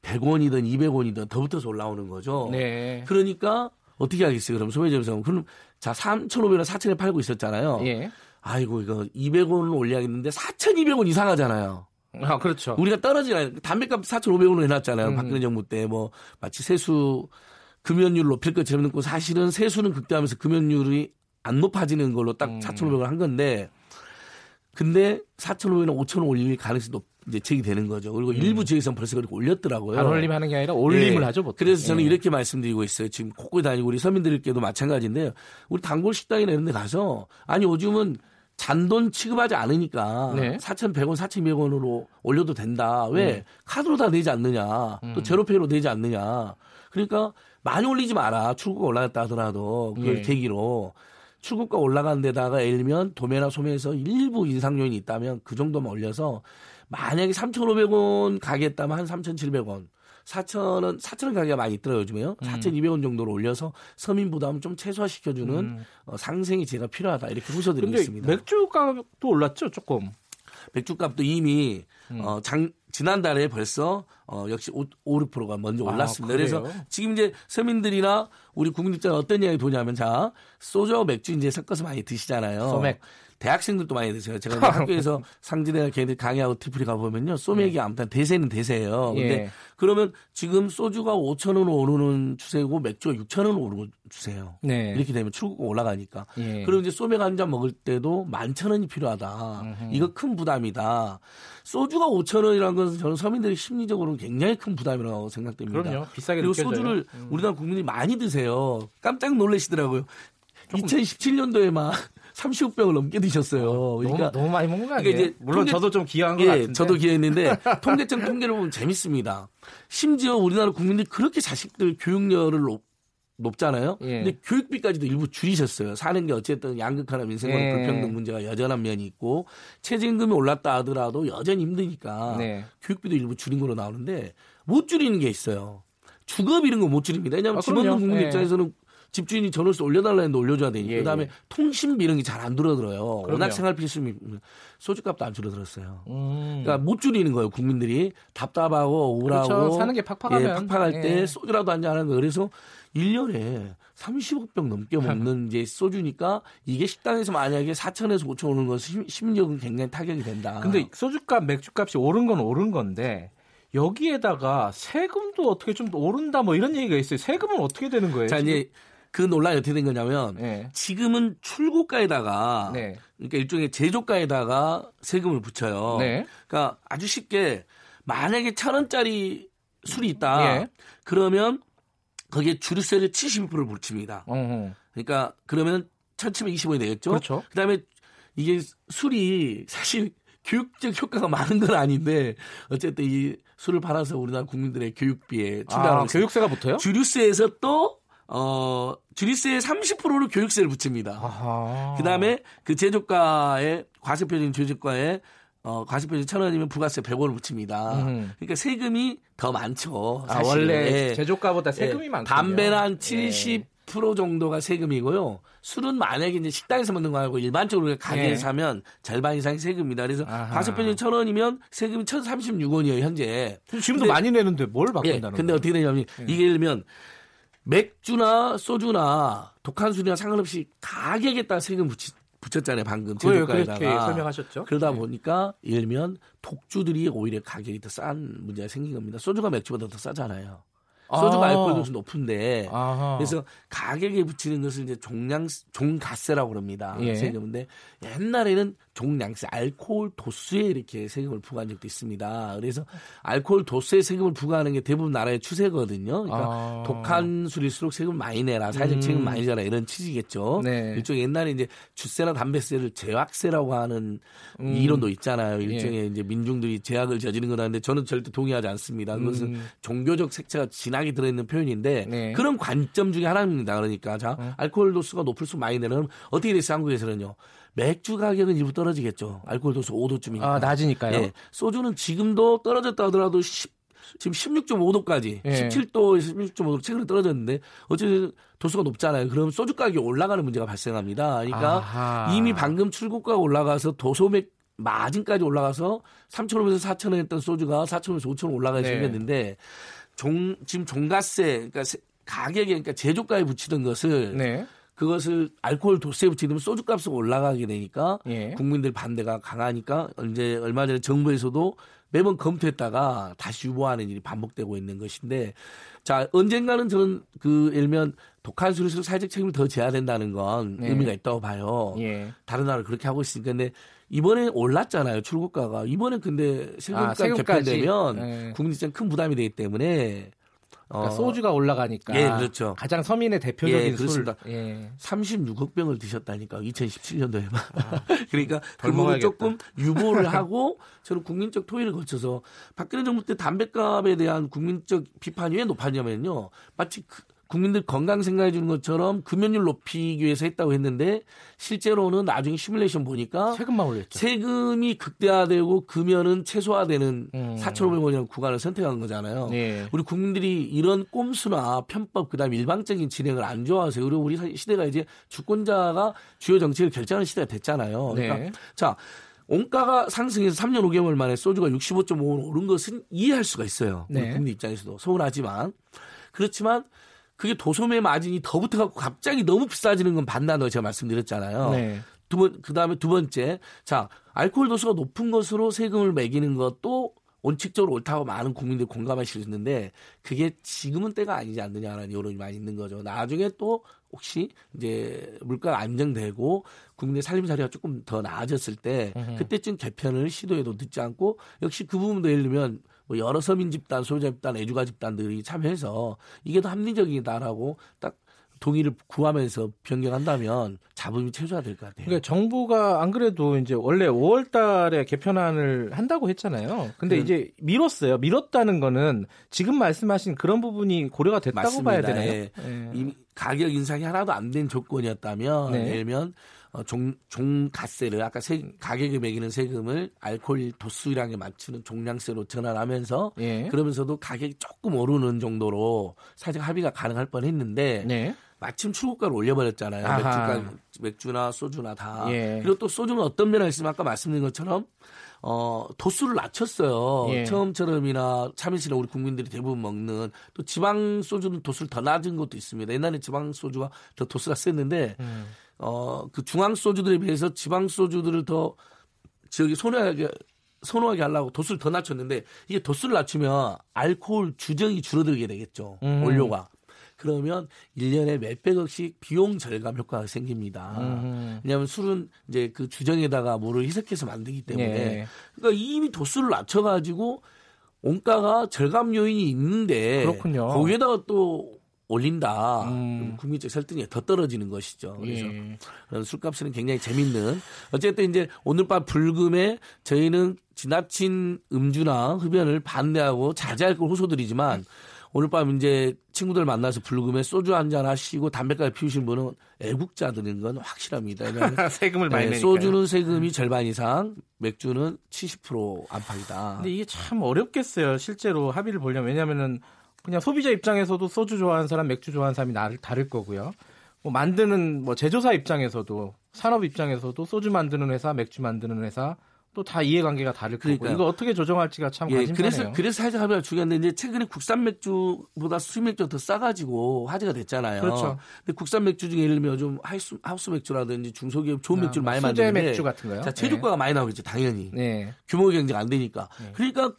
100원이든 200원이든 더 붙어서 올라오는 거죠. 네. 그러니까 어떻게 하겠어요? 그럼 소매점에서 그럼 자 3,500원, 4,000원 팔고 있었잖아요. 예. 아이고 이거 200원을 올려야겠는데 4,200원 이상하잖아요. 아 그렇죠. 우리가 떨어지나 담배값 4,500원으로 해놨잖아요. 음. 박근혜 정부 때 뭐 마치 세수 금연율 높일 것처럼 고 사실은 세수는 극대화하면서 금연율이 안 높아지는 걸로 딱 음. 4,500원 한 건데 근데 4,500원, 5,000원 올릴 가능성이 높, 이제 제기되는 거죠. 그리고 음. 일부 지역에서는 벌써 그렇게 올렸더라고요. 안 올림하는 게 아니라 올림을 네. 하죠, 보통. 그래서 저는 네. 이렇게 말씀드리고 있어요. 지금 곳곳에 다니고 우리 서민들께도 마찬가지인데요. 우리 단골 식당이나 이런 데 가서 아니 요즘은 잔돈 취급하지 않으니까 네. 4,100원, 4,200원으로 올려도 된다. 왜? 네. 카드로 다 내지 않느냐. 또 음. 제로페이로 내지 않느냐. 그러니까 많이 올리지 마라. 출구가 올라갔다 하더라도 그걸 예. 계기로 출구가 올라간 데다가 예를 들면 도매나 소매에서 일부 인상 요인이 있다면 그 정도만 올려서 만약에 3,500원 가겠다면 한 3,700원 4,000원, 4,000원 가격이 많이 있더라고요, 요즘에요. 음. 4,200원 정도로 올려서 서민 부담을 좀 최소화시켜주는 음. 어, 상생이 제가 필요하다. 이렇게 호소드리고 있습니다. 맥주 값도 올랐죠, 조금. 맥주 값도 이미 음. 어, 장, 지난달에 벌써 어, 역시 5, 5 6%가 먼저 아, 올랐습니다. 아, 그래서 지금 이제 서민들이나 우리 국민 입장에 어떤 이야기 도냐면 자 소주 맥주 이제 섞어서 많이 드시잖아요. 소맥. 대학생들도 많이 드세요. 제가 학교에서 상진회가 걔네들 강의하고 티프리 가보면요. 소맥이 네. 아무튼 대세는 대세예요. 근데 예. 그러면 지금 소주가 5천 원 오르는 추세고 맥주가 6천 원 오르는 추세예요. 네. 이렇게 되면 출구가 올라가니까. 예. 그리고 이제 소맥 한 잔 먹을 때도 만천 원이 필요하다. 음흠. 이거 큰 부담이다. 소주가 5천 원이라는 것은 저는 서민들이 심리적으로 굉장히 큰 부담이라고 생각됩니다. 그럼요. 비싸게 그리고 느껴져요. 소주를 음. 우리나라 국민이 많이 드세요. 깜짝 놀라시더라고요. 2017년도에 막 30병을 넘게 드셨어요. 그러니까 너무, 너무 많이 먹는 거 아니에요? 그러니까 이제 물론 통계, 저도 좀 기여한 것 예, 같은데. 저도 기여했는데 통계청 통계를 보면 재밌습니다. 심지어 우리나라 국민들이 그렇게 자식들 교육열을 높, 높잖아요. 예. 근데 교육비까지도 일부 줄이셨어요. 사는 게 어쨌든 양극화나 민생과 예. 불평등 문제가 여전한 면이 있고 최저임금이 올랐다 하더라도 여전히 힘드니까 네. 교육비도 일부 줄인 걸로 나오는데 못 줄이는 게 있어요. 주거비 이런 거 못 줄입니다. 왜냐하면 아, 집없는 국민 예. 입장에서는 집주인이 전월세 올려달라 했는데 올려줘야 되니까. 예, 그다음에 예. 통신비 이런 게 잘안 줄어들어요. 그럼요. 워낙 생활 필수미 소주값도 안 줄어들었어요. 음. 그러니까 못 줄이는 거예요. 국민들이 답답하고 우울하고 그렇죠. 사는 게 팍팍하면 예, 팍팍할 예. 때 소주라도 한잔 하는 거. 그래서 1년에 30억 병 넘게 먹는 이제 소주니까 이게 식당에서 만약에 4천에서 5천 오는 건 심리적으로 굉장히 타격이 된다. 근데 소주값, 맥주값이 오른 건 오른 건데 여기에다가 세금도 어떻게 좀 오른다 뭐 이런 얘기가 있어요. 세금은 어떻게 되는 거예요? 자, 이제 그 논란이 어떻게 된 거냐면 네. 지금은 출고가에다가 네. 그러니까 일종의 제조가에다가 세금을 붙여요. 네. 그러니까 아주 쉽게 만약에 천 원짜리 술이 있다. 예. 그러면 거기에 주류세를 72%를 붙입니다. 어허. 그러니까 그러면 1,720원이 되겠죠. 그렇죠. 그다음에 이게 술이 사실 교육적 효과가 많은 건 아닌데 어쨌든 이 술을 팔아서 우리나라 국민들의 교육비에 아, 교육세가 붙어요? 주류세에서 또 어, 주류세의 30%를 교육세를 붙입니다. 그 다음에 그 제조가의, 과세표준 제조가에 어, 과세표준 천 원이면 부가세 100원을 붙입니다. 음. 그러니까 세금이 더 많죠. 아, 원래 예. 제조가보다 세금이 예. 많고 담배는 한 70. 예. 프로 정도가 세금이고요. 술은 만약에 이제 식당에서 먹는 거 말고 일반적으로 가게에 예. 사면 절반 이상이 세금입니다. 그래서 과세표준 천 원이면 세금이 1,036원이에요, 현재. 지금도 근데, 많이 내는데 뭘 바꾼다는 예, 근데 어떻게 되냐면 예. 이게 예를 들면 맥주나 소주나 독한 술이나 상관없이 가격에 따라 세금 붙이, 붙였잖아요 방금 제조가에다가 설명하셨죠. 그러다 네. 보니까 예를 들면 독주들이 오히려 가격이 더 싼 문제가 생긴 겁니다. 소주가 맥주보다 더 싸잖아요. 소주가 아. 알코올 도수 높은데 아하. 그래서 가격에 붙이는 것을 이제 종량 종가세라고 그럽니다. 예. 세금인데 옛날에는 종량세 알코올 도수에 이렇게 세금을 부과한 적도 있습니다. 그래서 알코올 도수에 세금을 부과하는 게 대부분 나라의 추세거든요. 그러니까 아. 독한 술일수록 세금 많이 내라, 사회적 책임 음. 많이 져라 이런 취지겠죠. 네. 일종의 옛날에 이제 주세나 담배세를 제약세라고 하는 음. 이론도 있잖아요. 일종의 예. 이제 민중들이 제약을 저지른 거라는데 저는 절대 동의하지 않습니다. 그것은 음. 종교적 색채가 진하게 들어있는 표현인데 네. 그런 관점 중에 하나입니다. 그러니까 자 어. 알코올 도수가 높을수록 많이 내는 어떻게 됐어요 한국에서는요. 맥주 가격은 일부 떨어지겠죠. 알코올 도수 5도쯤이니까. 아, 낮으니까요. 예. 소주는 지금도 떨어졌다 하더라도 10, 지금 16.5도까지 예. 17도에서 16.5도 최근에 떨어졌는데 어쨌든 도수가 높잖아요. 그럼 소주 가격이 올라가는 문제가 발생합니다. 그러니까 아하. 이미 방금 출고가가 올라가서 도소맥 마진까지 올라가서 3,000원에서 4,000원 했던 소주가 4,000원에서 5,000원 올라가게 네. 생겼는데 종 지금 종가세 그러니까 가격에 그러니까 제조가에 붙이던 것을 네. 그것을 알코올 도수에 붙이면 소주값이 올라가게 되니까 예. 국민들 반대가 강하니까 이제 얼마 전에 정부에서도 매번 검토했다가 다시 유보하는 일이 반복되고 있는 것인데 자 언젠가는 저는 그 일면 독한 술일수록 사회적 책임을 더 져야 된다는 건 네. 의미가 있다고 봐요. 예. 다른 나라 그렇게 하고 있으니까 근데 이번에 올랐잖아요 출국가가 이번에 근데 세금가 아, 개편되면 네. 국민 입장 큰 부담이 되기 때문에 그러니까 어. 소주가 올라가니까 예, 그렇죠. 가장 서민의 대표적인 예, 술. 예. 36억 병을 드셨다니까 2017년도에만. 아, 그러니까 그거를 조금 유보를 하고 저는 국민적 토의를 거쳐서 박근혜 정부 때 담배값에 대한 국민적 비판이 왜 높았냐면요. 마치 그 국민들 건강 생각해 주는 것처럼 금연율 높이기 위해서 했다고 했는데 실제로는 나중에 시뮬레이션 보니까 세금만 올렸죠. 세금이 극대화되고 금연은 최소화되는 음. 4,500원이라는 구간을 선택한 거잖아요. 네. 우리 국민들이 이런 꼼수나 편법 그다음에 일방적인 진행을 안 좋아하세요. 그리고 우리 시대가 이제 주권자가 주요 정책을 결정하는 시대가 됐잖아요. 그러니까 네. 자 원가가 상승해서 3년 5개월 만에 소주가 65.5원 오른 것은 이해할 수가 있어요. 네. 국민 입장에서도 서운하지만 그렇지만 그게 도소매 마진이 더 붙어갖고 갑자기 너무 비싸지는 건 반대한다고 제가 말씀드렸잖아요. 네. 두 번, 그 다음에 두 번째. 자, 알코올 도수가 높은 것으로 세금을 매기는 것도 원칙적으로 옳다고 많은 국민들이 공감하실 수 있는데 그게 지금은 때가 아니지 않느냐라는 여론이 많이 있는 거죠. 나중에 또 혹시 이제 물가가 안정되고 국민의 살림 자리가 조금 더 나아졌을 때 그때쯤 개편을 시도해도 늦지 않고 역시 그 부분도 예를 들면 뭐 여러 서민 집단, 소유자 집단, 애주가 집단들이 참여해서 이게 더 합리적이다라고 딱 동의를 구하면서 변경한다면 자본이 최소화될 것 같아요. 그러니까 정부가 안 그래도 이제 원래 5월 달에 개편안을 한다고 했잖아요. 근데 그, 이제 미뤘어요. 미뤘다는 거는 지금 말씀하신 그런 부분이 고려가 됐다고 맞습니다. 봐야 되나요? 예. 예. 이 가격 인상이 하나도 안 된 조건이었다면 네. 예를 들면 어, 종, 종가세를 아까 세, 가격을 매기는 세금을 알코올 도수량에 맞추는 종량세로 전환하면서 예. 그러면서도 가격이 조금 오르는 정도로 사실 합의가 가능할 뻔했는데 네. 마침 출고가를 올려버렸잖아요. 맥주가, 맥주나 소주나 다. 예. 그리고 또 소주는 어떤 면이 있으면 아까 말씀드린 것처럼 어, 도수를 낮췄어요. 예. 처음처럼이나 참이슬이나 우리 국민들이 대부분 먹는 또 지방 소주는 도수를 더 낮은 것도 있습니다. 옛날에 지방 소주가 더 도수가 셌는데 음. 어, 그 중앙 소주들에 비해서 지방 소주들을 더 저기 선호하게 선호하게 하려고 도수를 더 낮췄는데 이게 도수를 낮추면 알코올 주정이 줄어들게 되겠죠. 음. 원료가. 그러면 1년에 몇백억씩 비용 절감 효과가 생깁니다. 음. 왜냐하면 술은 이제 그 주정에다가 물을 희석해서 만들기 때문에 네. 그러니까 이미 도수를 낮춰가지고 원가가 절감 요인이 있는데 그렇군요. 거기에다가 또 올린다. 음. 국민적 설득이 더 떨어지는 것이죠. 그래서 예. 술값은 굉장히 재밌는. 어쨌든 이제 오늘 밤 불금에 저희는 지나친 음주나 흡연을 반대하고 자제할 걸 호소드리지만 오늘 밤 이제 친구들 만나서 불금에 소주 한 잔 하시고 담배까지 피우신 분은 애국자들인 건 확실합니다. 세금을 많이 네, 소주는 세금이 절반 이상, 맥주는 70% 안팎이다. 근데 이게 참 어렵겠어요. 실제로 합의를 보려면 왜냐하면은 그냥 소비자 입장에서도 소주 좋아하는 사람, 맥주 좋아하는 사람이 나를 다를 거고요. 뭐 만드는 뭐 제조사 입장에서도 산업 입장에서도 소주 만드는 회사, 맥주 만드는 회사 또 다 이해관계가 다를 거고 이거 어떻게 조정할지가 참 예, 관심사네요. 그래서 그래서 살짝 하면 중요한데 이제 최근에 국산 맥주보다 수입 맥주가 더 싸가지고 화제가 됐잖아요. 그렇죠. 근데 국산 맥주 중에 예를 들면 좀 하우스, 하우스 맥주라든지 중소기업 좋은 아, 맥주를 많이 뭐 만드는데 맥주 같은 거요. 자 체류가가 네. 많이 나오겠죠, 당연히. 네. 규모 경쟁 안 되니까. 네. 그러니까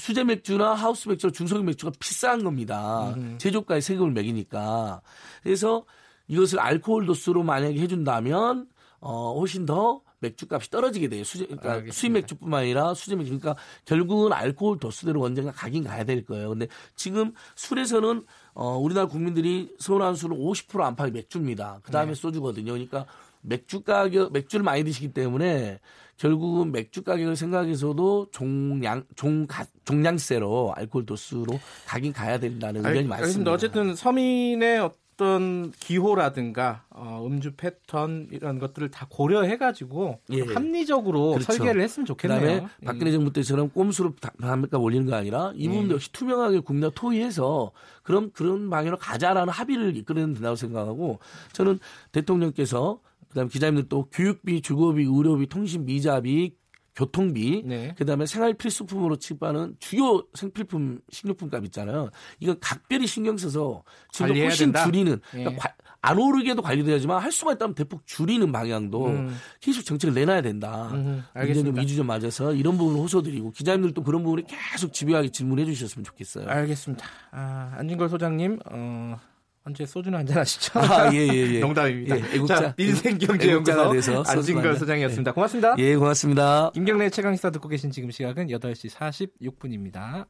수제 맥주나 하우스 맥주, 중소기업 맥주가 비싼 겁니다. 음. 제조가에 세금을 매기니까. 그래서 이것을 알코올 도수로 만약에 해준다면 어 훨씬 더 맥주값이 떨어지게 돼요. 수제, 그러니까 알겠습니다. 수입 맥주뿐만 아니라 수제 맥주. 그러니까 결국은 알코올 도수대로 언젠가 가긴 가야 될 거예요. 근데 지금 술에서는 어 우리나라 국민들이 선호하는 술은 50% 안팎이 맥주입니다. 그 다음에 네. 소주거든요. 그러니까 맥주 가격, 맥주를 많이 드시기 때문에 결국은 맥주 가격을 생각해서도 종량, 종, 종량세로 알코올 도수로 가긴 가야 된다는 의견이 많습니다. 어쨌든 서민의 어떤 기호라든가 어, 음주 패턴 이런 것들을 다 고려해가지고 예. 합리적으로 그렇죠. 설계를 했으면 좋겠네요. 그다음에 음. 박근혜 정부 때처럼 꼼수로 담배값 올리는 거 아니라 이 부분도 예. 역시 투명하게 국내 토의해서 그럼 그런 방향으로 가자라는 합의를 이끌어내면 된다고 생각하고 저는 대통령께서 그다음에 기자님들 또 교육비, 주거비, 의료비, 통신비, 이자비, 교통비, 네. 그다음에 생활 필수품으로 취급하는 주요 생필품 식료품값 있잖아요. 이거 각별히 신경 써서 지금 훨씬 된다? 줄이는 네. 그러니까 안 오르게도 관리돼야지만 할 수만 있다면 대폭 줄이는 방향도 음. 계속 정책을 내놔야 된다. 음, 알겠습니다. 좀 2주 전 맞아서 이런 부분을 호소드리고 기자님들도 그런 부분에 계속 집요하게 질문해 주셨으면 좋겠어요. 알겠습니다. 아, 안진걸 소장님 어, 언제 소주는 한잔 하시죠? 아, 예, 예, 예. 농담입니다. 예, 애국자, 자, 민생경제연구소 안진걸 소장이었습니다. 고맙습니다. 예, 고맙습니다. 김경래 최강시사 듣고 계신 지금 시각은 8시 46분입니다.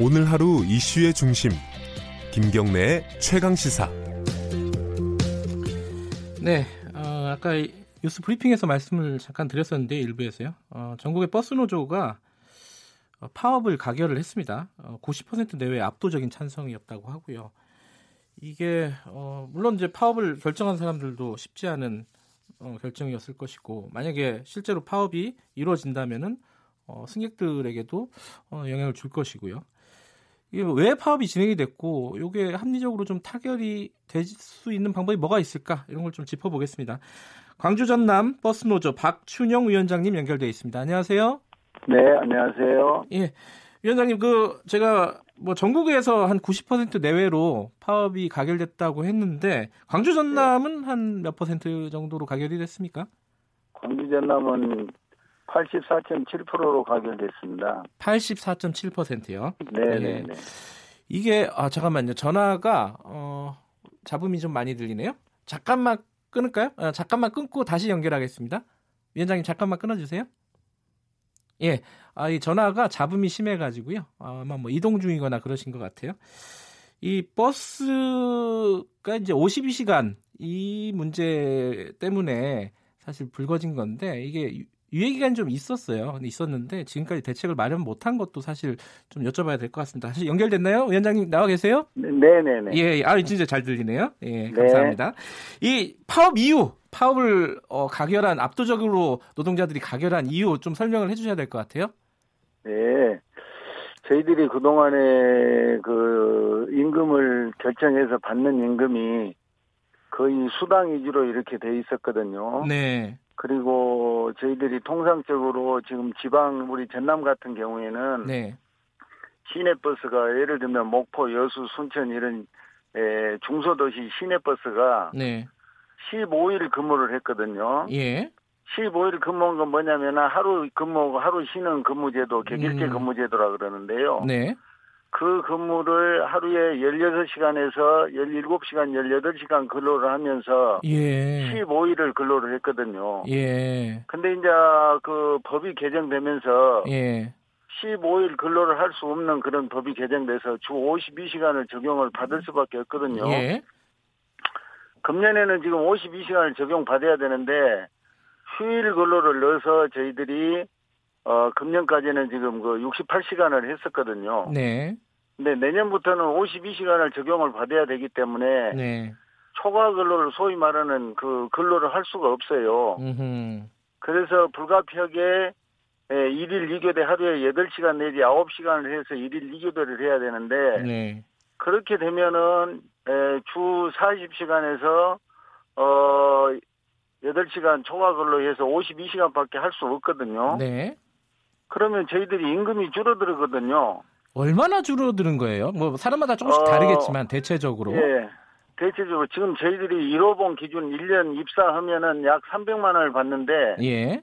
오늘 하루 이슈의 중심. 김경래의 최강시사. 네, 어, 아까 뉴스 브리핑에서 말씀을 잠깐 드렸었는데 일부에서요. 어, 전국의 버스 노조가 어, 파업을 가결을 했습니다. 어, 90% 내외 압도적인 찬성이었다고 하고요. 이게 어, 물론 이제 파업을 결정한 사람들도 쉽지 않은 어, 결정이었을 것이고 만약에 실제로 파업이 이루어진다면은 어, 승객들에게도 어, 영향을 줄 것이고요. 이게 왜 파업이 진행이 됐고 이게 합리적으로 좀 타결이 될 수 있는 방법이 뭐가 있을까 이런 걸 좀 짚어보겠습니다. 광주 전남 버스 노조 박춘영 위원장님 연결돼 있습니다. 안녕하세요. 네, 안녕하세요. 예. 위원장님 그 제가 뭐 전국에서 한 90% 내외로 파업이 가결됐다고 했는데 광주 전남은 한 몇 퍼센트 정도로 가결이 됐습니까? 광주 전남은 84.7%로 가결됐습니다. 84.7%요? 네, 네, 네. 이게 아 잠깐만요. 전화가 어 잡음이 좀 많이 들리네요. 잠깐만 끊을까요? 아, 잠깐만 끊고 다시 연결하겠습니다. 위원장님 잠깐만 끊어주세요. 예, 아, 이 전화가 잡음이 심해가지고요. 아마 뭐 이동 중이거나 그러신 것 같아요. 이 버스가 이제 52시간 이 문제 때문에 사실 불거진 건데 이게 유예 기간이 좀 있었어요. 있었는데 지금까지 대책을 마련 못한 것도 사실 좀 여쭤봐야 될 것 같습니다. 다시 연결됐나요? 위원장님 나와 계세요? 네, 네, 네. 예, 아 진짜 잘 들리네요. 예, 네. 감사합니다. 이 파업 이유, 파업을 어, 가결한 압도적으로 노동자들이 가결한 이유 좀 설명을 해주셔야 될 것 같아요. 네. 저희들이 그동안에 그 임금을 결정해서 받는 임금이 거의 수당 위주로 이렇게 돼 있었거든요. 네. 그리고 저희들이 통상적으로 지금 지방 우리 전남 같은 경우에는 네. 시내버스가 예를 들면 목포, 여수, 순천 이런 에, 중소도시 시내버스가 네. 15일 근무를 했거든요. 예. 15일 근무한 건 뭐냐면 하루 근무하고 하루 쉬는 근무제도 객일제 음. 근무제도라 그러는데요. 네. 그 근무를 하루에 16시간에서 17시간, 18시간 근로를 하면서 예. 15일을 근로를 했거든요. 예. 근데 이제 그 법이 개정되면서 예. 15일 근로를 할 수 없는 그런 법이 개정돼서 주 52시간을 적용을 받을 수밖에 없거든요. 예. 금년에는 지금 52시간을 적용받아야 되는데 휴일 근로를 넣어서 저희들이 어 금년까지는 지금 그 68시간을 했었거든요. 네. 근데 내년부터는 52시간을 적용을 받아야 되기 때문에 네. 초과 근로를 소위 말하는 그 근로를 할 수가 없어요. 음흠. 그래서 불가피하게 일일 2교대 하루에 8시간 내지 9시간을 해서 일일 2교대를 해야 되는데 네. 그렇게 되면은 주 40시간에서 어 8시간 초과 근로해서 52시간밖에 할 수 없거든요. 네. 그러면 저희들이 임금이 줄어들거든요. 얼마나 줄어드는 거예요? 뭐 사람마다 조금씩 어, 다르겠지만 대체적으로. 예. 대체적으로 지금 저희들이 1호봉 기준 1년 입사하면은 약 300만 원을 받는데 예.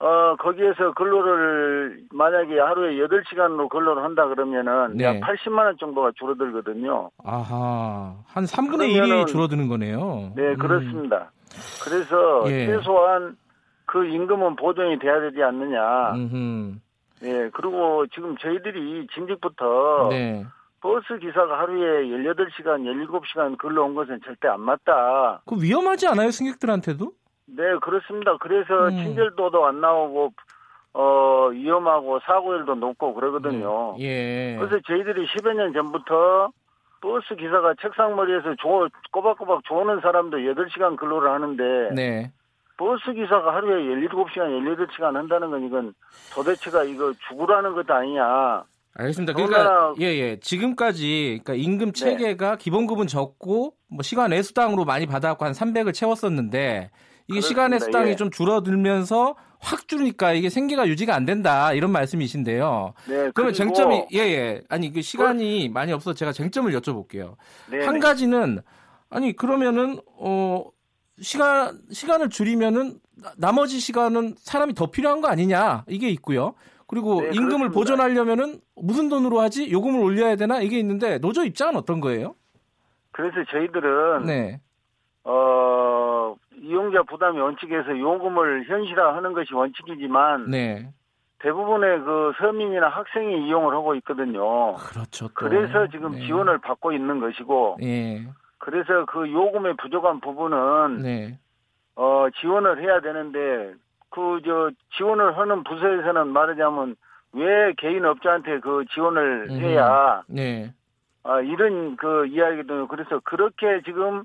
어, 거기에서 근로를 만약에 하루에 8시간으로 근로를 한다 그러면은 네. 약 80만 원 정도가 줄어들거든요. 아하. 한 3분의 1이 줄어드는 거네요. 네, 음. 그렇습니다. 그래서 예. 최소한 그 임금은 보존이 돼야 되지 않느냐. 음흠. 예, 그리고 지금 저희들이 진직부터 네. 버스 기사가 하루에 18시간, 17시간 근로 온 것은 절대 안 맞다. 그 위험하지 않아요, 승객들한테도? 네, 그렇습니다. 그래서 음. 친절도도 안 나오고 어 위험하고 사고율도 높고 그러거든요. 네. 예. 그래서 저희들이 10여 년 전부터 버스 기사가 책상머리에서 조, 꼬박꼬박 조는 사람도 8시간 근로를 하는데 네. 버스 기사가 하루에 17시간, 18시간 한다는 건 이건 도대체가 이거 죽으라는 것도 아니냐. 알겠습니다. 그러니까 예예 예. 지금까지 그러니까 임금 네. 체계가 네. 기본급은 적고 뭐 시간 애수당으로 많이 받아갖고 한 300을 채웠었는데 이게 시간의 수당이 예. 좀 줄어들면서 확 줄으니까 이게 생계가 유지가 안 된다 이런 말씀이신데요. 네, 그러면 쟁점이 예예 예. 아니 그 시간이 그... 많이 없어서 제가 쟁점을 여쭤볼게요. 네네. 한 가지는 아니 그러면은 어 시간 시간을 줄이면은 나머지 시간은 사람이 더 필요한 거 아니냐 이게 있고요. 그리고 네, 임금을 그렇습니다. 보존하려면은 무슨 돈으로 하지? 요금을 올려야 되나? 이게 있는데 노조 입장은 어떤 거예요? 그래서 저희들은 네. 어 이용자 부담이 원칙에서 요금을 현실화하는 것이 원칙이지만 네. 대부분의 그 서민이나 학생이 이용을 하고 있거든요. 그렇죠. 또. 그래서 지금 네. 지원을 받고 있는 것이고, 네. 그래서 그 요금의 부족한 부분은 네. 어 지원을 해야 되는데 그 저 지원을 하는 부서에서는 말하자면 왜 개인 업자한테 그 지원을 해야 네. 아 이런 그 이야기도 그래서 그렇게 지금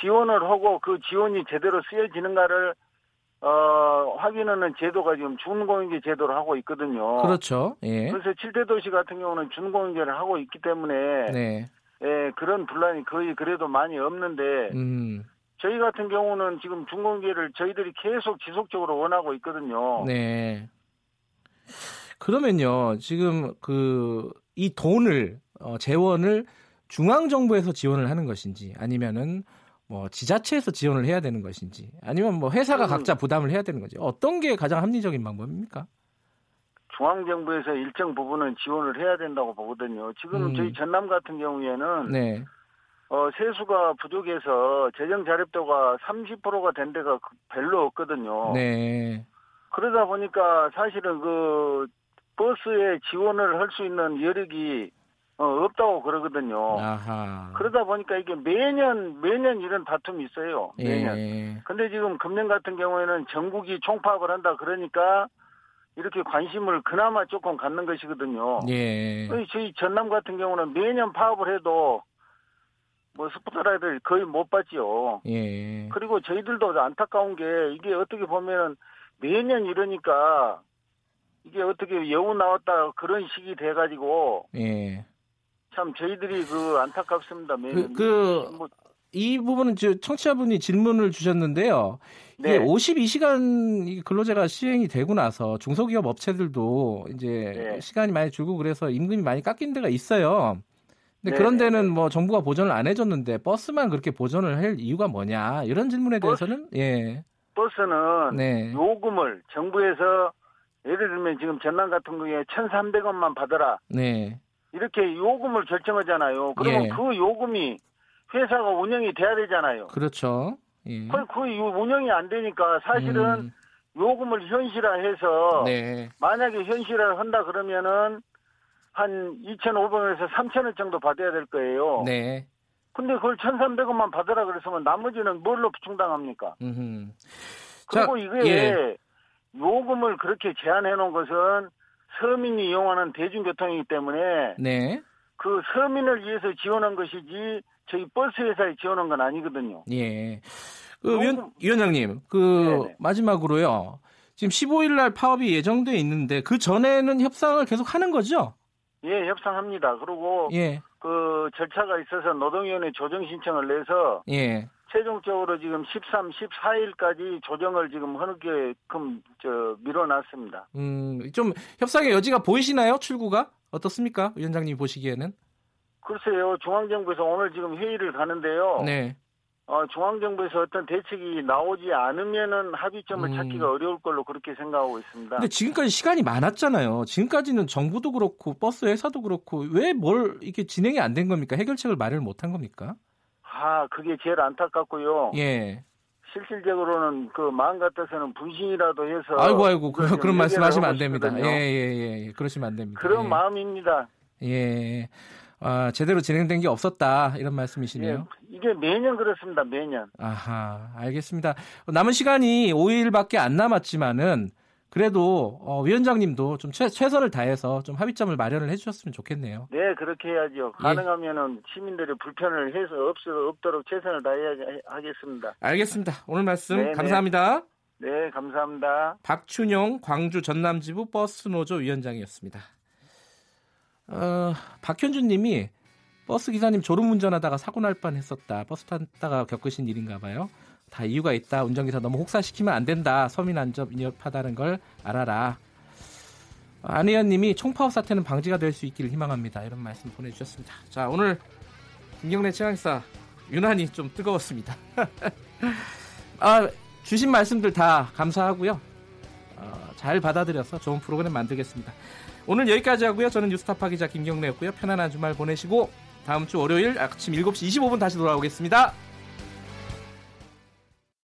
지원을 하고 그 지원이 제대로 쓰여지는가를 어, 확인하는 제도가 지금 준공인제 제도를 하고 있거든요. 그렇죠. 예. 그래서 7대 도시 같은 경우는 준공인제를 하고 있기 때문에 네. 예, 그런 분란이 거의 그래도 많이 없는데 음. 저희 같은 경우는 지금 준공인제를 저희들이 계속 지속적으로 원하고 있거든요. 네. 그러면요, 지금 그 이 돈을 어, 재원을 중앙 정부에서 지원을 하는 것인지 아니면은 뭐 지자체에서 지원을 해야 되는 것인지 아니면 뭐 회사가 음. 각자 부담을 해야 되는 건지 어떤 게 가장 합리적인 방법입니까? 중앙정부에서 일정 부분은 지원을 해야 된다고 보거든요. 지금 음. 저희 전남 같은 경우에는 네. 어, 세수가 부족해서 재정 자립도가 30%가 된 데가 그 별로 없거든요. 네. 그러다 보니까 사실은 그 버스에 지원을 할 수 있는 여력이 어, 없다고 그러거든요. 아하. 그러다 보니까 이게 매년, 매년 이런 다툼이 있어요. 매년. 예. 근데 지금 금년 같은 경우에는 전국이 총파업을 한다 그러니까 이렇게 관심을 그나마 조금 갖는 것이거든요. 예. 저희 전남 같은 경우는 매년 파업을 해도 뭐 스포트라이드를 거의 못 받지요. 예. 그리고 저희들도 안타까운 게 이게 어떻게 보면 매년 이러니까 이게 어떻게 여우 나왔다 그런 식이 돼가지고 예. 참 저희들이 그 안타깝습니다. 그, 그, 뭐, 이 부분은 저 청취자분이 질문을 주셨는데요. 이게 네. 52시간 근로제가 시행이 되고 나서 중소기업 업체들도 이제 네. 시간이 많이 줄고 그래서 임금이 많이 깎인 데가 있어요. 근데 네. 그런 네, 데는 네. 뭐 정부가 보전을 안 해줬는데 버스만 그렇게 보전을 할 이유가 뭐냐 이런 질문에 대해서는 버스, 예 버스는 네. 요금을 정부에서 예를 들면 지금 전남 같은 경우에 1,300원만 받아라. 네. 이렇게 요금을 결정하잖아요. 그러면 예. 그 요금이 회사가 운영이 돼야 되잖아요. 그렇죠. 예. 그, 그 운영이 안 되니까 사실은 음. 요금을 현실화해서 네. 만약에 현실화를 한다 그러면은 한 2,500원에서 3,000원 정도 받아야 될 거예요. 네. 근데 그걸 1,300원만 받으라 그랬으면 나머지는 뭘로 충당합니까? 음흠. 그리고 자, 이게 예. 요금을 그렇게 제한해 놓은 것은 서민이 이용하는 대중교통이기 때문에 네. 그 서민을 위해서 지원한 것이지 저희 버스 회사에 지원한 건 아니거든요. 예. 그 위원, 위원장님, 그 네네. 마지막으로요. 지금 15일 날 파업이 예정돼 있는데 그 전에는 협상을 계속 하는 거죠? 예, 협상합니다. 그리고 예. 그 절차가 있어서 노동위원회 조정 신청을 내서 예. 최종적으로 지금 13, 14일까지 조정을 지금 흐느게끔 저 밀어놨습니다. 음, 좀 협상의 여지가 보이시나요? 출구가 어떻습니까, 위원장님 보시기에는? 글쎄요, 중앙정부에서 오늘 지금 회의를 가는데요. 네. 어, 중앙정부에서 어떤 대책이 나오지 않으면은 합의점을 음. 찾기가 어려울 걸로 그렇게 생각하고 있습니다. 근데 지금까지 시간이 많았잖아요. 지금까지는 정부도 그렇고 버스 회사도 그렇고 왜 뭘 이렇게 진행이 안 된 겁니까? 해결책을 마련을 못 한 겁니까? 아, 그게 제일 안타깝고요. 예. 실질적으로는 그 마음 같아서는 분신이라도 해서 아이고 아이고 그, 그런 말씀하시면 안 됩니다. 예예예 예, 예, 그러시면 안 됩니다. 그런 예. 마음입니다. 예. 아, 제대로 진행된 게 없었다 이런 말씀이시네요. 예, 이게 매년 그렇습니다. 매년. 아하, 알겠습니다. 남은 시간이 5일밖에 안 남았지만은 그래도 어, 위원장님도 좀 최, 최선을 다해서 좀 합의점을 마련을 해주셨으면 좋겠네요. 네, 그렇게 해야죠. 예. 가능하면은 시민들의 불편을 해서 없, 없도록 최선을 다해야 하겠습니다. 알겠습니다. 오늘 말씀 네네. 네. 감사합니다. 네, 감사합니다. 박춘용 광주 전남지부 버스노조 위원장이었습니다. 어, 박현준 님이 버스 기사님 졸음 운전하다가 사고 날 뻔했었다. 버스 탔다가 겪으신 일인가 봐요. 다 이유가 있다. 운전기사 너무 혹사시키면 안 된다. 서민 안전 위협하다는 걸 알아라. 안혜연 님이 총파업 사태는 방지가 될 수 있기를 희망합니다. 이런 말씀 보내주셨습니다. 자, 오늘 김경래 최강사 유난히 좀 뜨거웠습니다. 아, 주신 말씀들 다 감사하고요. 어, 잘 받아들여서 좋은 프로그램 만들겠습니다. 오늘 여기까지 하고요. 저는 뉴스타파 기자 김경래였고요. 편안한 주말 보내시고 다음 주 월요일 아침 7시 25분 다시 돌아오겠습니다.